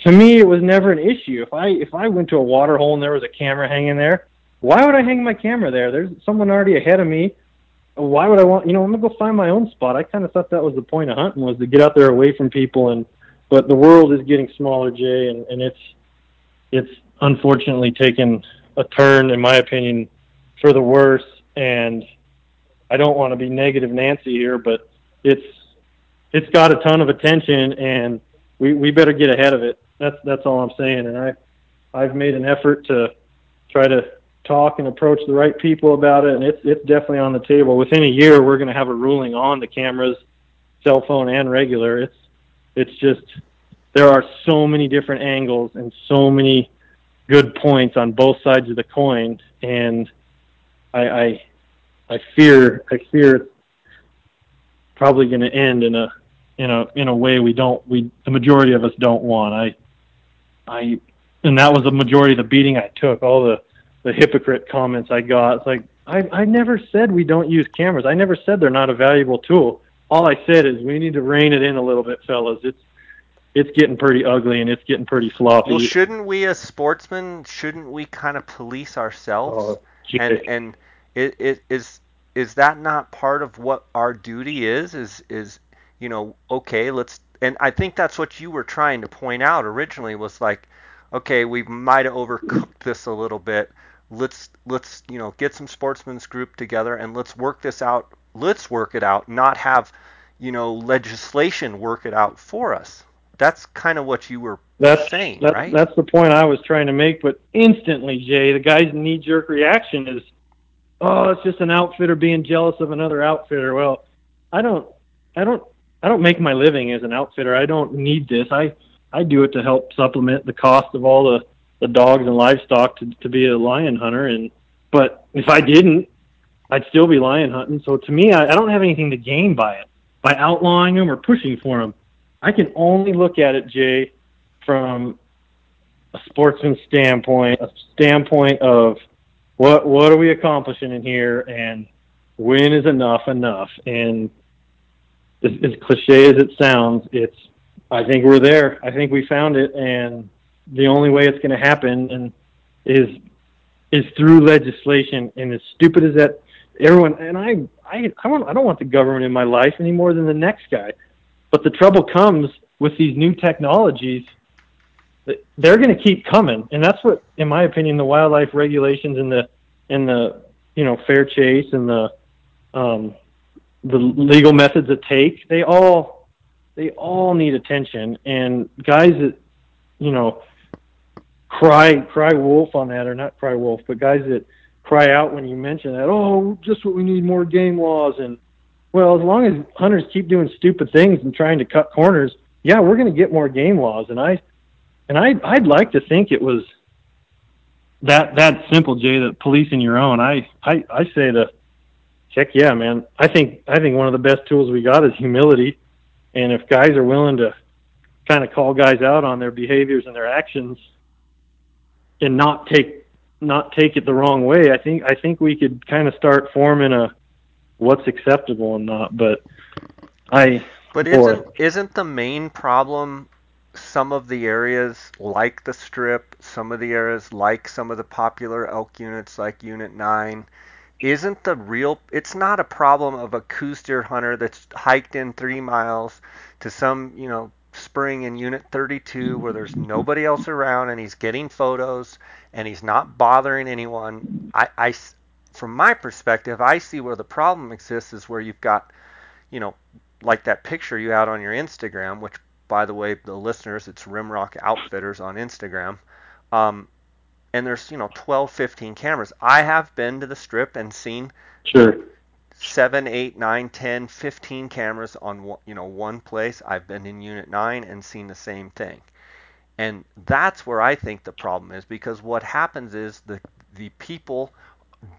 to me, it was never an issue. If I if I went to a water hole and there was a camera hanging there, why would I hang my camera there? There's someone already ahead of me. Why would I want? You know, I'm gonna go find my own spot. I kind of thought that was the point of hunting was to get out there away from people. And but the world is getting smaller, Jay, and and it's it's unfortunately taken a turn, in my opinion, for the worse. And I don't want to be negative Nancy here, but it's it's got a ton of attention, and we we better get ahead of it. That's that's all I'm saying. And I I've made an effort to try to talk and approach the right people about it, and it's it's definitely on the table. Within a year, we're going to have a ruling on the cameras, cell phone and regular. It's it's just there are so many different angles and so many good points on both sides of the coin, and I I, I fear I fear it's probably going to end in a in a in a way we don't we the majority of us don't want. I I and that was the majority of the beating I took. All the the hypocrite comments I got. It's like I I never said we don't use cameras. I never said they're not a valuable tool. All I said is we need to rein it in a little bit, fellas. It's it's getting pretty ugly and it's getting pretty sloppy. Well, shouldn't we as sportsmen shouldn't we kind of police ourselves? Oh, and and it, it is is that not part of what our duty is? Is is you know okay let's and I think that's what you were trying to point out originally was like okay we might have overcooked this a little bit let's let's you know get some sportsmen's group together and let's work this out let's work it out not have you know legislation work it out for us. That's kind of what you were that's, saying that's, right? that's the point i was trying to make but instantly jay the guy's knee jerk reaction is oh it's just an outfitter being jealous of another outfitter. Well i don't i don't i don't make my living as an outfitter. I don't need this. I i do it to help supplement the cost of all the the dogs and livestock to, to be a lion hunter. And but if I didn't, I'd still be lion hunting. So to me, I, I don't have anything to gain by it by outlawing them or pushing for them. I can only look at it, Jay, from a sportsman standpoint, a standpoint of what what are we accomplishing in here, and when is enough enough? And as, as cliche as it sounds, it's I think we're there. I think we found it, and the only way it's going to happen and is is through legislation. And as stupid as that, everyone and I I I don't I don't want the government in my life any more than the next guy. But the trouble comes with these new technologies. They're going to keep coming, and that's what, in my opinion, the wildlife regulations and the and the you know fair chase and the um, the legal methods of take they all they all need attention and guys that you know cry cry wolf on that, or not cry wolf, but guys that cry out when you mention that. Oh, just what we need more game laws, and well, as long as hunters keep doing stupid things and trying to cut corners, yeah, we're going to get more game laws. And I and I I'd like to think it was that that simple, Jay. That policing your own. I I I say to heck yeah, man. I think I think one of the best tools we got is humility, and if guys are willing to kind of call guys out on their behaviors and their actions, and not take not take it the wrong way, I think I think we could kind of start forming a what's acceptable and not. But I but isn't isn't the main problem some of the areas like the strip, some of the areas like some of the popular elk units like Unit Nine? Isn't the real? It's not a problem of a Coues deer hunter that's hiked in three miles to some you know spring in Unit 32 where there's nobody else around and he's getting photos and he's not bothering anyone. I, I, from my perspective, I see where the problem exists is where you've got, you know, like that picture you had on your Instagram, which, by the way, the listeners, it's Rimrock Outfitters on Instagram. Um, and there's, you know, 12, 15 cameras. I have been to the strip and seen sure seven, eight, nine, ten, fifteen cameras on you know one place. I've been in Unit 9 and seen the same thing. And that's where I think the problem is because what happens is the the people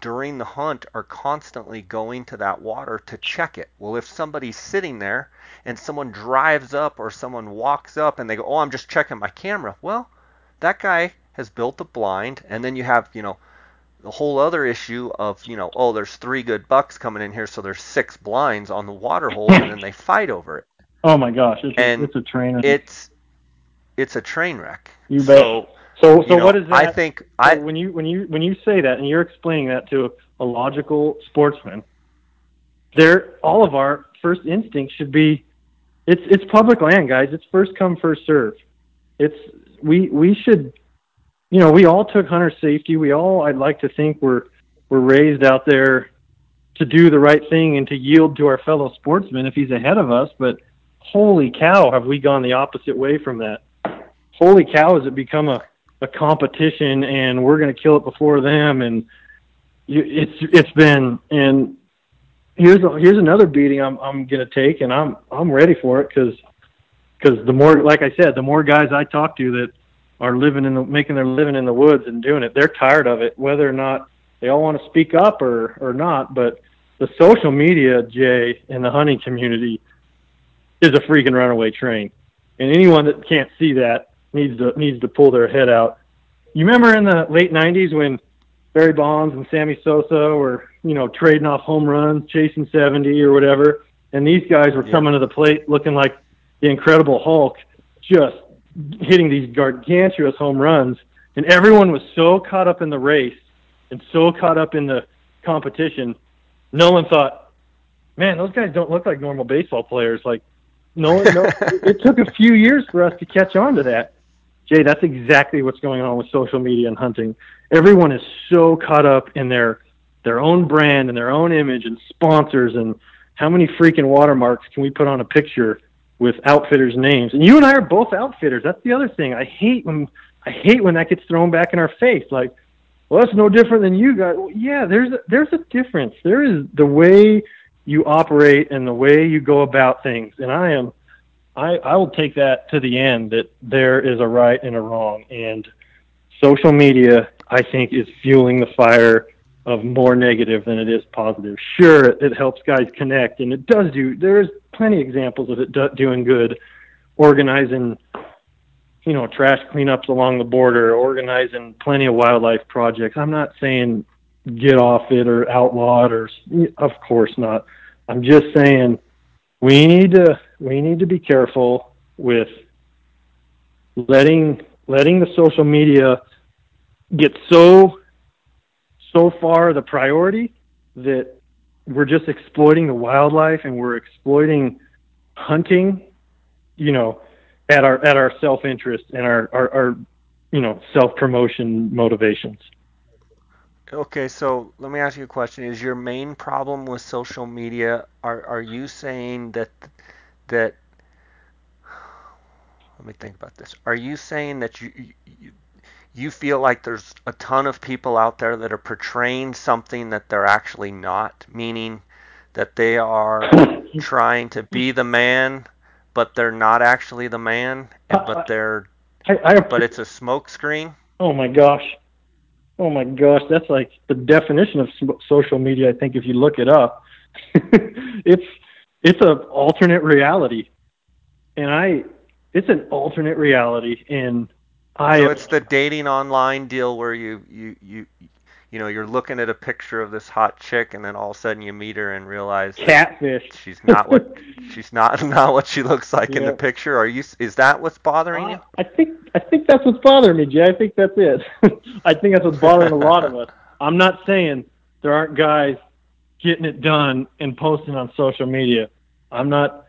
during the hunt are constantly going to that water to check it. Well, if somebody's sitting there and someone drives up or someone walks up and they go, "Oh, I'm just checking my camera." Well, that guy has built a blind and then you have, you know, the whole other issue of you know oh there's three good bucks coming in here so there's six blinds on the water hole and then they (laughs) fight over it Oh my gosh, it's, And it's a train. wreck. it's it's a train wreck You bet. so so so know, what is that? i think So i when you when you when you say that and you're explaining that to a logical sportsman, there all of our first instinct should be it's it's public land, guys. It's first come first serve. It's we we should you know, we all took hunter safety. We all I'd like to think we're we're raised out there to do the right thing and to yield to our fellow sportsman if he's ahead of us, but holy cow, have we gone the opposite way from that? Holy cow, has it become a a competition and we're going to kill it before them and you, it's it's been and here's a, here's another beating I'm I'm going to take and I'm I'm ready for it cuz cuz the more like I said the more guys I talk to that are living in the making their living in the woods and doing it they're tired of it whether or not they all want to speak up or or not but the social media Jay in the hunting community is a freaking runaway train and anyone that can't see that needs to needs to pull their head out. You remember in the late '90s when Barry Bonds and Sammy Sosa were, you know, trading off home runs, chasing 70 or whatever, and these guys were Yeah. coming to the plate looking like the Incredible Hulk, just hitting these gargantuous home runs, and everyone was so caught up in the race and so caught up in the competition, no one thought, man, those guys don't look like normal baseball players. Like, no, no, (laughs) it took a few years for us to catch on to that. Jay, that's exactly what's going on with social media and hunting. Everyone is so caught up in their their own brand and their own image and sponsors and how many freaking watermarks can we put on a picture with outfitters' names? And you and I are both outfitters. That's the other thing. I hate when I hate when that gets thrown back in our face. Like, well, that's no different than you guys. Well, yeah, there's a, there's a difference. There is the way you operate and the way you go about things. And I am I, I will take that to the end that there is a right and a wrong. And social media, I think, is fueling the fire of more negative than it is positive. Sure, it helps guys connect, and it does do. There's plenty of examples of it do, doing good, organizing, you know, trash cleanups along the border, organizing plenty of wildlife projects. I'm not saying get off it or outlaw it, or of course not. I'm just saying we need to we need to be careful with letting letting the social media get so so far the priority that we're just exploiting the wildlife and we're exploiting hunting you know at our at our self interest and our, our our you know self promotion motivations Okay, so let me ask you a question. Is your main problem with social media are are you saying that that let me think about this. Are you saying that you you, you feel like there's a ton of people out there that are portraying something that they're actually not, meaning that they are (laughs) trying to be the man, but they're not actually the man, and, but they're I, I but it's a smoke screen? Oh my gosh. Oh my gosh, that's like the definition of social media. I think if you look it up, (laughs) it's it's a alternate reality, and I it's an alternate reality, and I So it's the dating online deal where you you you you know you're looking at a picture of this hot chick and then all of a sudden you meet her and realize catfish. she's not what (laughs) she's not (laughs) not what she looks like in the picture. Are you is that what's bothering you? I think I think that's what's bothering me, Jay. I think that's it. (laughs) I think that's what's bothering a lot of us. I'm not saying there aren't guys getting it done and posting on social media. I'm not.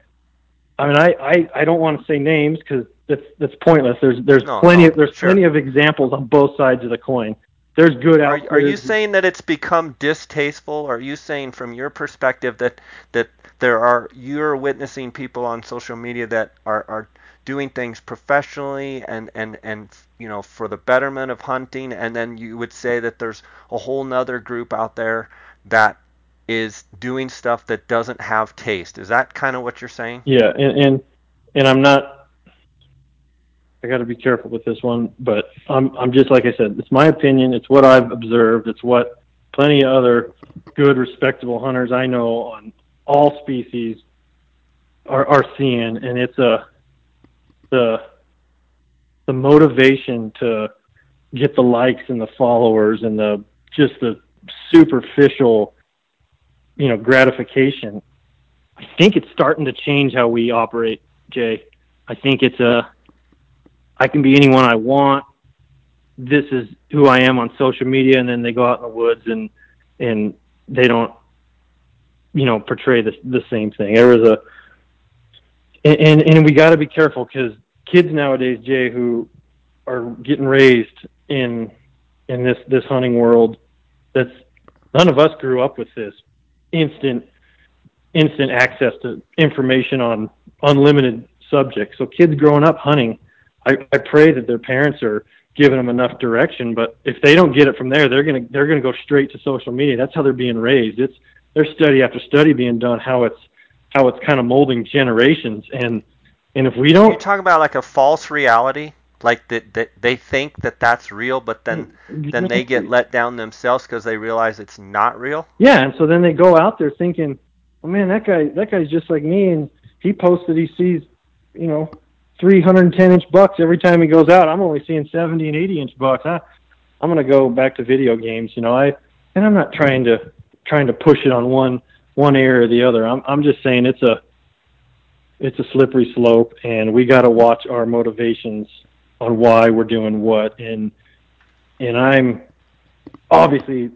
I mean, I I, I don't want to say names because that's that's pointless. There's there's No, plenty no, of there's sure. plenty of examples on both sides of the coin. There's good Are, are you saying that it's become distasteful? Are you saying from your perspective that that there are you're witnessing people on social media that are, are doing things professionally and, and, and you know for the betterment of hunting and then you would say that there's a whole nother group out there that is doing stuff that doesn't have taste. Is that kind of what you're saying? Yeah, and and, and I'm not. I got to be careful with this one, but I'm I'm just like I said. It's my opinion. It's what I've observed. It's what plenty of other good, respectable hunters I know on all species are are seeing, and it's a the the motivation to get the likes and the followers and the just the superficial, you know, gratification. I think it's starting to change how we operate, Jay. I think it's a, I can be anyone I want. This is who I am on social media, and then they go out in the woods and and they don't, you know, portray the the same thing. There was a, and and, and we got to be careful because kids nowadays, Jay, who are getting raised in in this this hunting world, that's none of us grew up with this instant instant access to information on unlimited subjects. So kids growing up hunting, I, I pray that their parents are giving them enough direction. But if they don't get it from there, they're gonna they're gonna go straight to social media. That's how they're being raised. It's there's study after study being done how it's how it's kind of molding generations. And and if we don't, you talk about like a false reality, like that, that they think that that's real, but then mm, then they get let down themselves because they realize it's not real. Yeah, and so then they go out there thinking, "Oh man, that guy that guy's just like me," and he posted he sees, you know, 310 inch bucks every time he goes out. I'm only seeing 70 and 80 inch bucks. I, I'm going to go back to video games. You know, I and I'm not trying to trying to push it on one one area or the other. I'm I'm just saying it's a it's a slippery slope, and we got to watch our motivations on why we're doing what. And and I'm obviously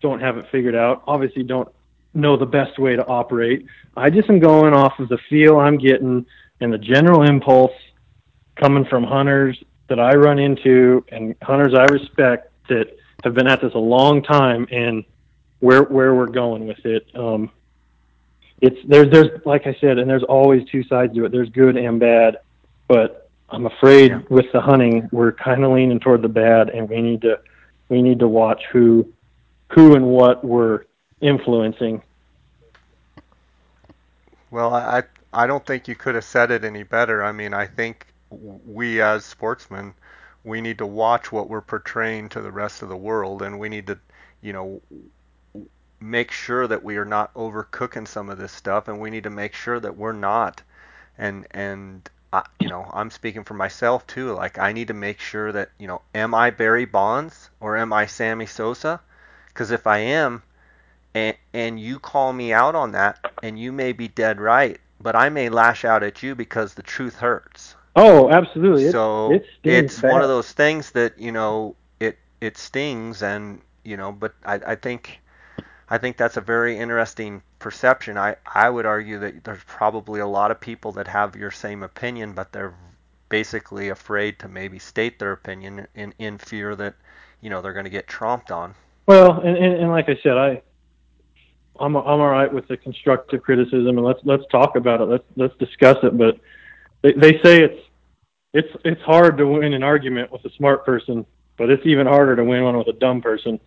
don't have it figured out. Obviously don't know the best way to operate. I just am going off of the feel I'm getting and the general impulse coming from hunters that I run into and hunters I respect that have been at this a long time and where where we're going with it. Um, it's there's there's like I said, and there's always two sides to it. There's good and bad, but I'm afraid yeah. with the hunting we're kind of leaning toward the bad, and we need to we need to watch who who and what we're influencing. Well, I I don't think you could have said it any better. I mean, I think we as sportsmen, we need to watch what we're portraying to the rest of the world, and we need to, you know, make sure that we are not overcooking some of this stuff, and we need to make sure that we're not. And and I, you know, I'm speaking for myself too. Like I need to make sure that you know, am I Barry Bonds or am I Sammy Sosa? Because if I am, and and you call me out on that, and you may be dead right, but I may lash out at you because the truth hurts. Oh, absolutely. So it, it it's bad. one of those things that you know it it stings, and you know, but I I think I think that's a very interesting perception. I I would argue that there's probably a lot of people that have your same opinion, but they're basically afraid to maybe state their opinion in in fear that you know they're going to get tromped on. Well, and, and, and like I said, I I'm I'm all right with the constructive criticism, and let's let's talk about it. Let's let's discuss it. But they, they say it's it's it's hard to win an argument with a smart person, but it's even harder to win one with a dumb person.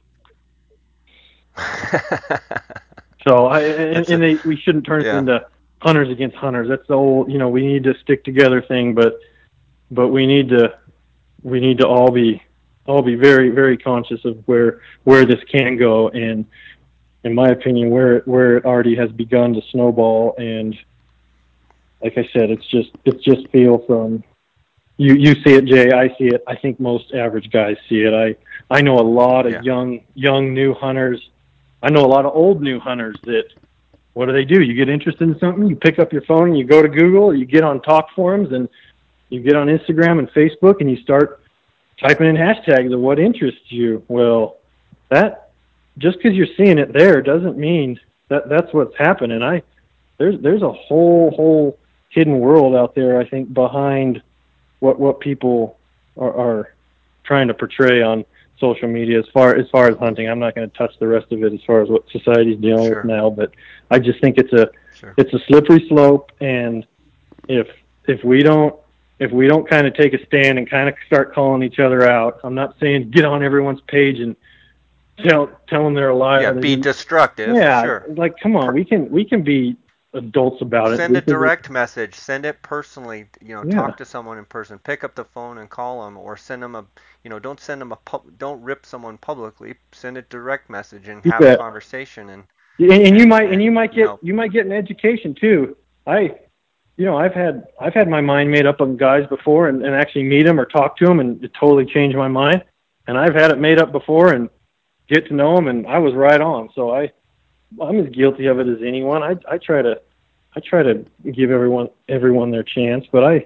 (laughs) so I and, and they we shouldn't turn yeah. it into hunters against hunters. That's the old you know we need to stick together thing, but but we need to we need to all be all be very very conscious of where where this can go and in my opinion, where it, where it already has begun to snowball. And like I said, it's just it's just feel from you. You see it, Jay. I see it. I think most average guys see it. I I know a lot of yeah. young young new hunters. I know a lot of old new hunters that what do they do? You get interested in something, you pick up your phone and you go to Google, or you get on talk forums and you get on Instagram and Facebook and you start typing in hashtags of what interests you. Well, that just because you're seeing it there doesn't mean that that's what's happening. I there's there's a whole whole hidden world out there. I think behind what what people are, are trying to portray on social media as far as far as hunting. I'm not going to touch the rest of it as far as what society's dealing sure. with now, but I just think it's a sure. it's a slippery slope and if if we don't if we don't kind of take a stand and kind of start calling each other out, I'm not saying get on everyone's page and tell tell them they're a liar. Yeah, be destructive. Yeah, sure. Like, come on, we can we can be adults about it. Send a direct message. Send it personally. You know, yeah. talk to someone in person. Pick up the phone and call them, or send them a. You know, don't send them a. Pub, don't rip someone publicly. Send a direct message and have a conversation. And, and and, you might and you might get you, know, you might get an education too. I, you know, I've had I've had my mind made up on guys before, and, and actually meet them or talk to them, and it totally changed my mind. And I've had it made up before, and get to know him, and I was right on. So I, I'm as guilty of it as anyone. I, I try to, I try to give everyone, everyone their chance. But I,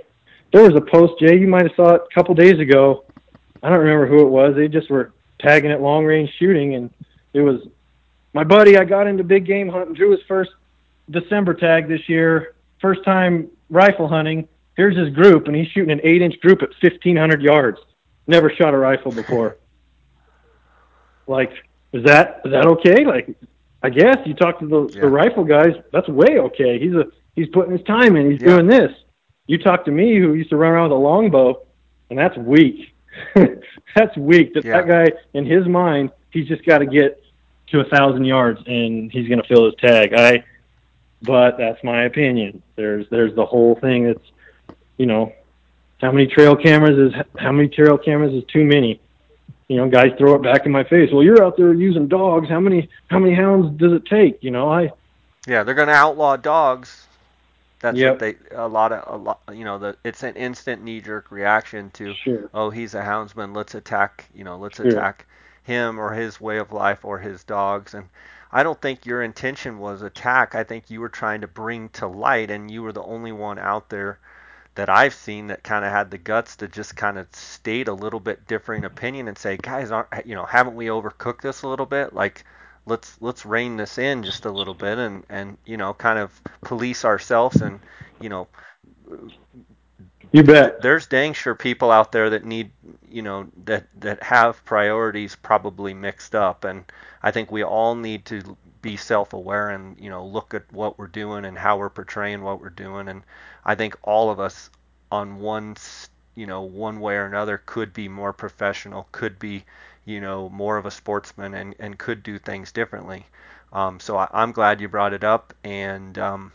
there was a post, Jay, you might have saw it a couple days ago. I don't remember who it was. They just were tagging it long range shooting, and it was my buddy. I got into big game hunting, drew his first December tag this year, first time rifle hunting. Here's his group, and he's shooting an eight inch group at 1,500 yards. Never shot a rifle before. Like, is that is that okay? Like, I guess you talk to the, yeah. the rifle guys. That's way okay. He's a he's putting his time in. He's yeah. doing this. You talk to me, who used to run around with a longbow, and that's weak. (laughs) that's weak. That yeah. that guy in his mind, he's just got to get to a thousand yards, and he's going to fill his tag. I, but that's my opinion. There's there's the whole thing. It's you know, how many trail cameras is how many trail cameras is too many? You know, guys throw it back in my face. Well, you're out there using dogs. How many how many hounds does it take? You know, I. Yeah, they're going to outlaw dogs. That's yep. what they a lot of a lot you know the it's an instant knee jerk reaction to sure. oh he's a houndsman let's attack you know let's sure. attack him or his way of life or his dogs and I don't think your intention was attack I think you were trying to bring to light and you were the only one out there that I've seen that kind of had the guts to just kind of state a little bit differing opinion and say, guys, aren't you know, haven't we overcooked this a little bit? Like, let's let's rein this in just a little bit and and you know, kind of police ourselves and you know. You bet. There's dang sure people out there that need, you know, that that have priorities probably mixed up, and I think we all need to be self-aware and you know look at what we're doing and how we're portraying what we're doing. And I think all of us on one you know one way or another could be more professional could be you know more of a sportsman and, and could do things differently. Um, so I, am glad you brought it up and um,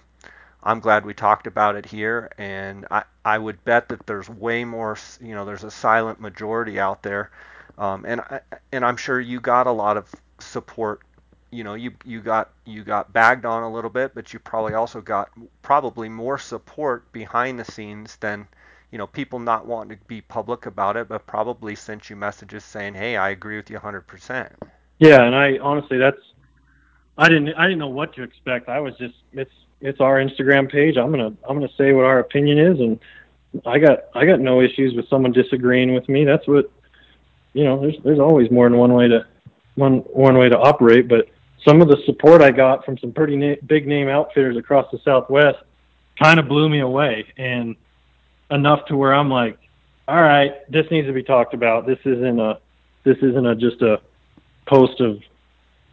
I'm glad we talked about it here. And I, I would bet that there's way more you know there's a silent majority out there. Um, and I, and I'm sure you got a lot of support you know you you got you got bagged on a little bit, but you probably also got probably more support behind the scenes than you know people not wanting to be public about it, but probably sent you messages saying, "Hey, I agree with you 100%." Yeah, and I honestly that's I didn't I didn't know what to expect. I was just it's it's our Instagram page. I'm gonna I'm gonna say what our opinion is, and I got I got no issues with someone disagreeing with me. That's what you know. There's there's always more than one way to one one way to operate, but some of the support I got from some pretty na- big name outfitters across the Southwest kind of blew me away, and enough to where I'm like, all right, this needs to be talked about. This isn't a this isn't a just a post of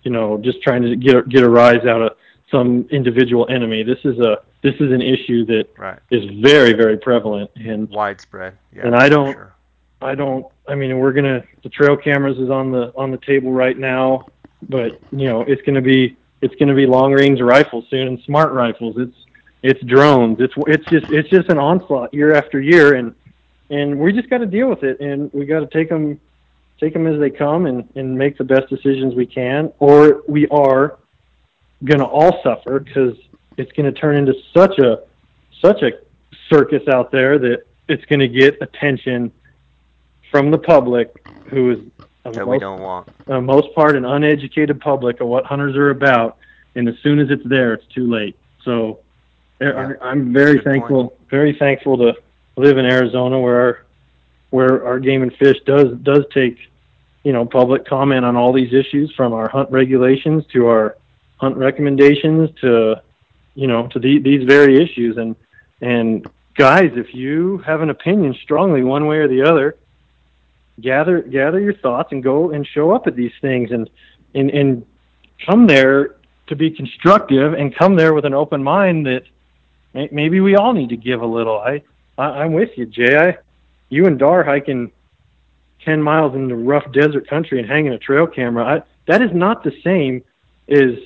you know just trying to get get a rise out of some individual enemy. This is a this is an issue that right. is very very prevalent and widespread. Yeah, and I don't sure. I don't I mean we're gonna the trail cameras is on the on the table right now but you know it's going to be it's going to be long range rifles soon and smart rifles. It's it's drones. It's it's just it's just an onslaught year after year, and and we just got to deal with it, and we got to take them take them as they come and and make the best decisions we can, or we are going to all suffer because it's going to turn into such a such a circus out there that it's going to get attention from the public who is that most, we don't want. Uh, most part, an uneducated public of what hunters are about, and as soon as it's there, it's too late. So, yeah. I'm very Good thankful, point. very thankful to live in Arizona, where our where our game and fish does does take, you know, public comment on all these issues, from our hunt regulations to our hunt recommendations to, you know, to the, these very issues. And and guys, if you have an opinion strongly one way or the other gather gather your thoughts and go and show up at these things and and and come there to be constructive and come there with an open mind that maybe we all need to give a little. I, I I'm with you, Jay. I, you and Dar hiking ten miles in the rough desert country and hanging a trail camera. I, that is not the same as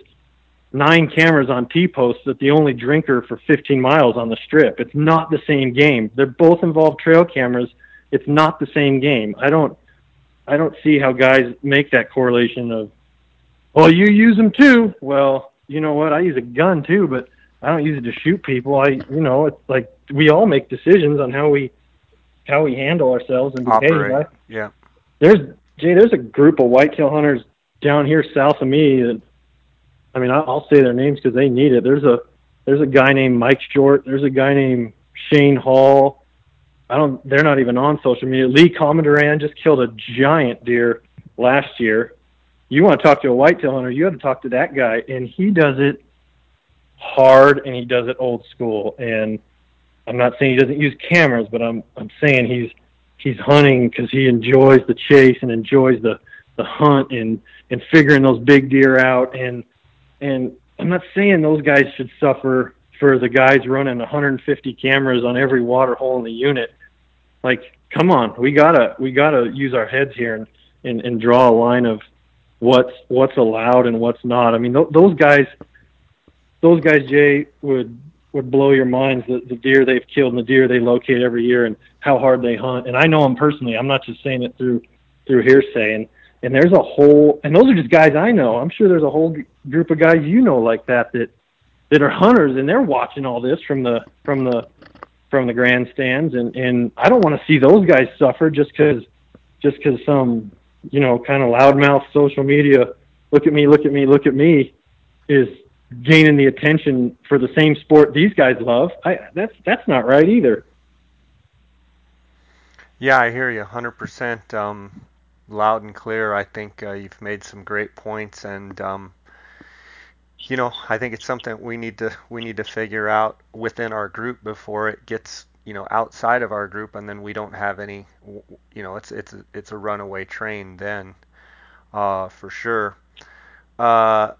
nine cameras on T posts that the only drinker for 15 miles on the strip. It's not the same game. They're both involved trail cameras it's not the same game. I don't I don't see how guys make that correlation of well, you use them too. Well, you know what? I use a gun too, but I don't use it to shoot people. I you know, it's like we all make decisions on how we how we handle ourselves and behave. Operate. Yeah. There's Jay, there's a group of whitetail hunters down here south of me, and I mean, I'll say their names because they need it. There's a there's a guy named Mike Short. There's a guy named Shane Hall. I don't. They're not even on social media. Lee Commandoran just killed a giant deer last year. You want to talk to a whitetail hunter? You have to talk to that guy, and he does it hard and he does it old school. And I'm not saying he doesn't use cameras, but I'm I'm saying he's he's hunting because he enjoys the chase and enjoys the the hunt and and figuring those big deer out and and I'm not saying those guys should suffer for the guys running 150 cameras on every water hole in the unit. Like, come on, we gotta we gotta use our heads here and and, and draw a line of what's what's allowed and what's not. I mean, th- those guys, those guys, Jay would would blow your minds the, the deer they've killed and the deer they locate every year and how hard they hunt. And I know them personally. I'm not just saying it through through hearsay. And and there's a whole and those are just guys I know. I'm sure there's a whole group of guys you know like that that that are hunters and they're watching all this from the from the from the grandstands and and I don't want to see those guys suffer just cuz just cuz some you know kind of loudmouth social media look at me look at me look at me is gaining the attention for the same sport these guys love. I that's that's not right either. Yeah, I hear you 100%. Um, loud and clear. I think uh, you've made some great points, and um, you know, I think it's something we need to we need to figure out within our group before it gets you know outside of our group, and then we don't have any. You know, it's it's it's a runaway train then, uh, for sure. Uh,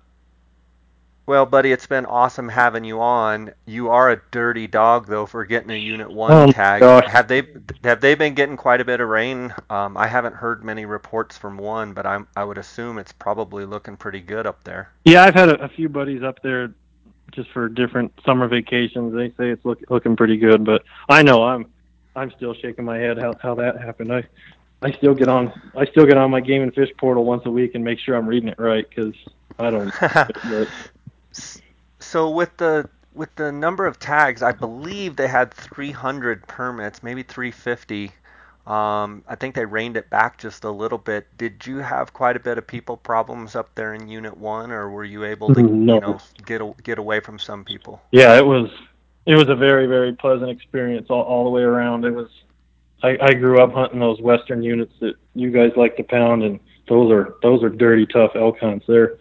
well, buddy, it's been awesome having you on. You are a dirty dog, though, for getting a Unit One oh, tag. Gosh. Have they have they been getting quite a bit of rain? Um, I haven't heard many reports from one, but I'm I would assume it's probably looking pretty good up there. Yeah, I've had a, a few buddies up there just for different summer vacations. They say it's look, looking pretty good, but I know I'm I'm still shaking my head how how that happened. I I still get on I still get on my game and fish portal once a week and make sure I'm reading it right because I don't. (laughs) So with the with the number of tags, I believe they had 300 permits, maybe 350. Um, I think they reined it back just a little bit. Did you have quite a bit of people problems up there in Unit One, or were you able to, no. you know, get get away from some people? Yeah, it was it was a very very pleasant experience all, all the way around. It was I, I grew up hunting those western units that you guys like to pound, and those are those are dirty tough elk hunts. They're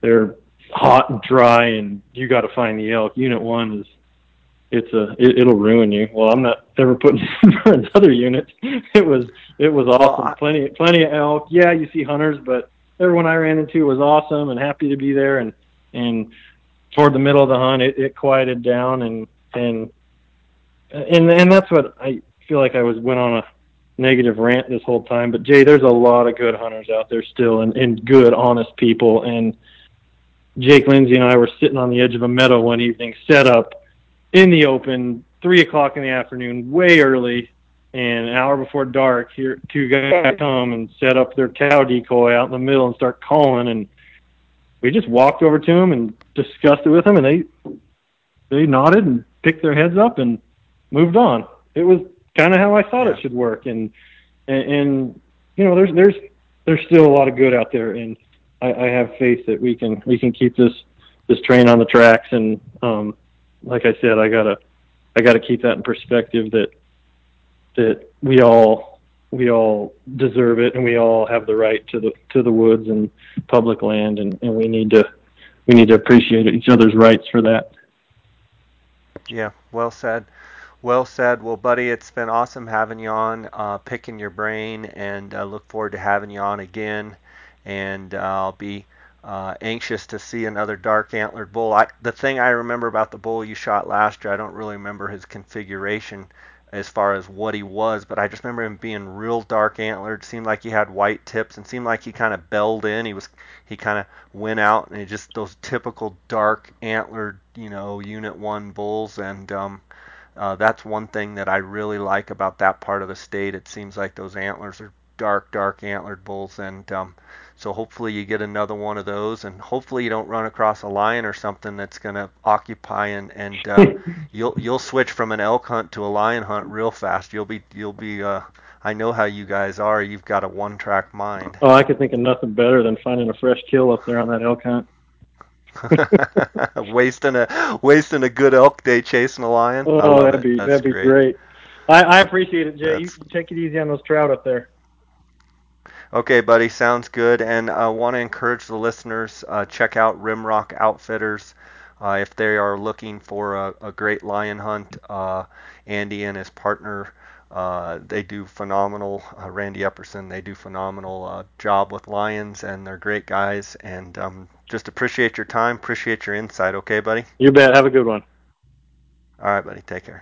they're hot and dry, and you got to find the elk. Unit one is it's a it, it'll ruin you. Well, I'm not ever putting (laughs) for another unit. It was it was awesome. Plenty plenty of elk. Yeah, you see hunters, but everyone I ran into was awesome and happy to be there. And and toward the middle of the hunt, it, it quieted down, and and and and that's what I feel like I was went on a negative rant this whole time. But Jay, there's a lot of good hunters out there still, and and good, honest people, and Jake Lindsay and I were sitting on the edge of a meadow one evening, set up in the open, three o'clock in the afternoon, way early, and an hour before dark, here two guys come and set up their cow decoy out in the middle and start calling, and we just walked over to them and discussed it with them, and they they nodded and picked their heads up and moved on. It was kind of how I thought it should work, and, and and you know, there's there's there's still a lot of good out there, and I, I have faith that we can we can keep this this train on the tracks. And um, like I said, I gotta I gotta keep that in perspective that that we all we all deserve it and we all have the right to the to the woods and public land and, and we need to we need to appreciate each other's rights for that. Yeah, well said. Well said. Well, buddy, it's been awesome having you on, uh, picking your brain, and uh, look forward to having you on again and I'll be uh, anxious to see another dark antlered bull. I, the thing I remember about the bull you shot last year, I don't really remember his configuration as far as what he was, but I just remember him being real dark antlered. Seemed like he had white tips, and seemed like he kind of belled in. He was he kind of went out, and just those typical dark antlered, you know, Unit One bulls, and um, uh, that's one thing that I really like about that part of the state. It seems like those antlers are dark, dark antlered bulls, and um, so hopefully you get another one of those, and hopefully you don't run across a lion or something that's going to occupy and and uh, (laughs) you'll you'll switch from an elk hunt to a lion hunt real fast. You'll be you'll be. Uh, I know how you guys are. You've got a one-track mind. Oh, I could think of nothing better than finding a fresh kill up there on that elk hunt. (laughs) wasting a wasting a good elk day chasing a lion. Oh, that'd be that'd be great. great. I, I appreciate it, Jay. That's... You take it easy on those trout up there. Okay, buddy, sounds good. And I uh, want to encourage the listeners uh, check out Rimrock Outfitters uh, if they are looking for a, a great lion hunt. Uh, Andy and his partner, uh, they do phenomenal. Uh, Randy Epperson, they do phenomenal job with lions, and they're great guys. And um, just appreciate your time, appreciate your insight. Okay, buddy. You bet. Have a good one. All right, buddy. Take care.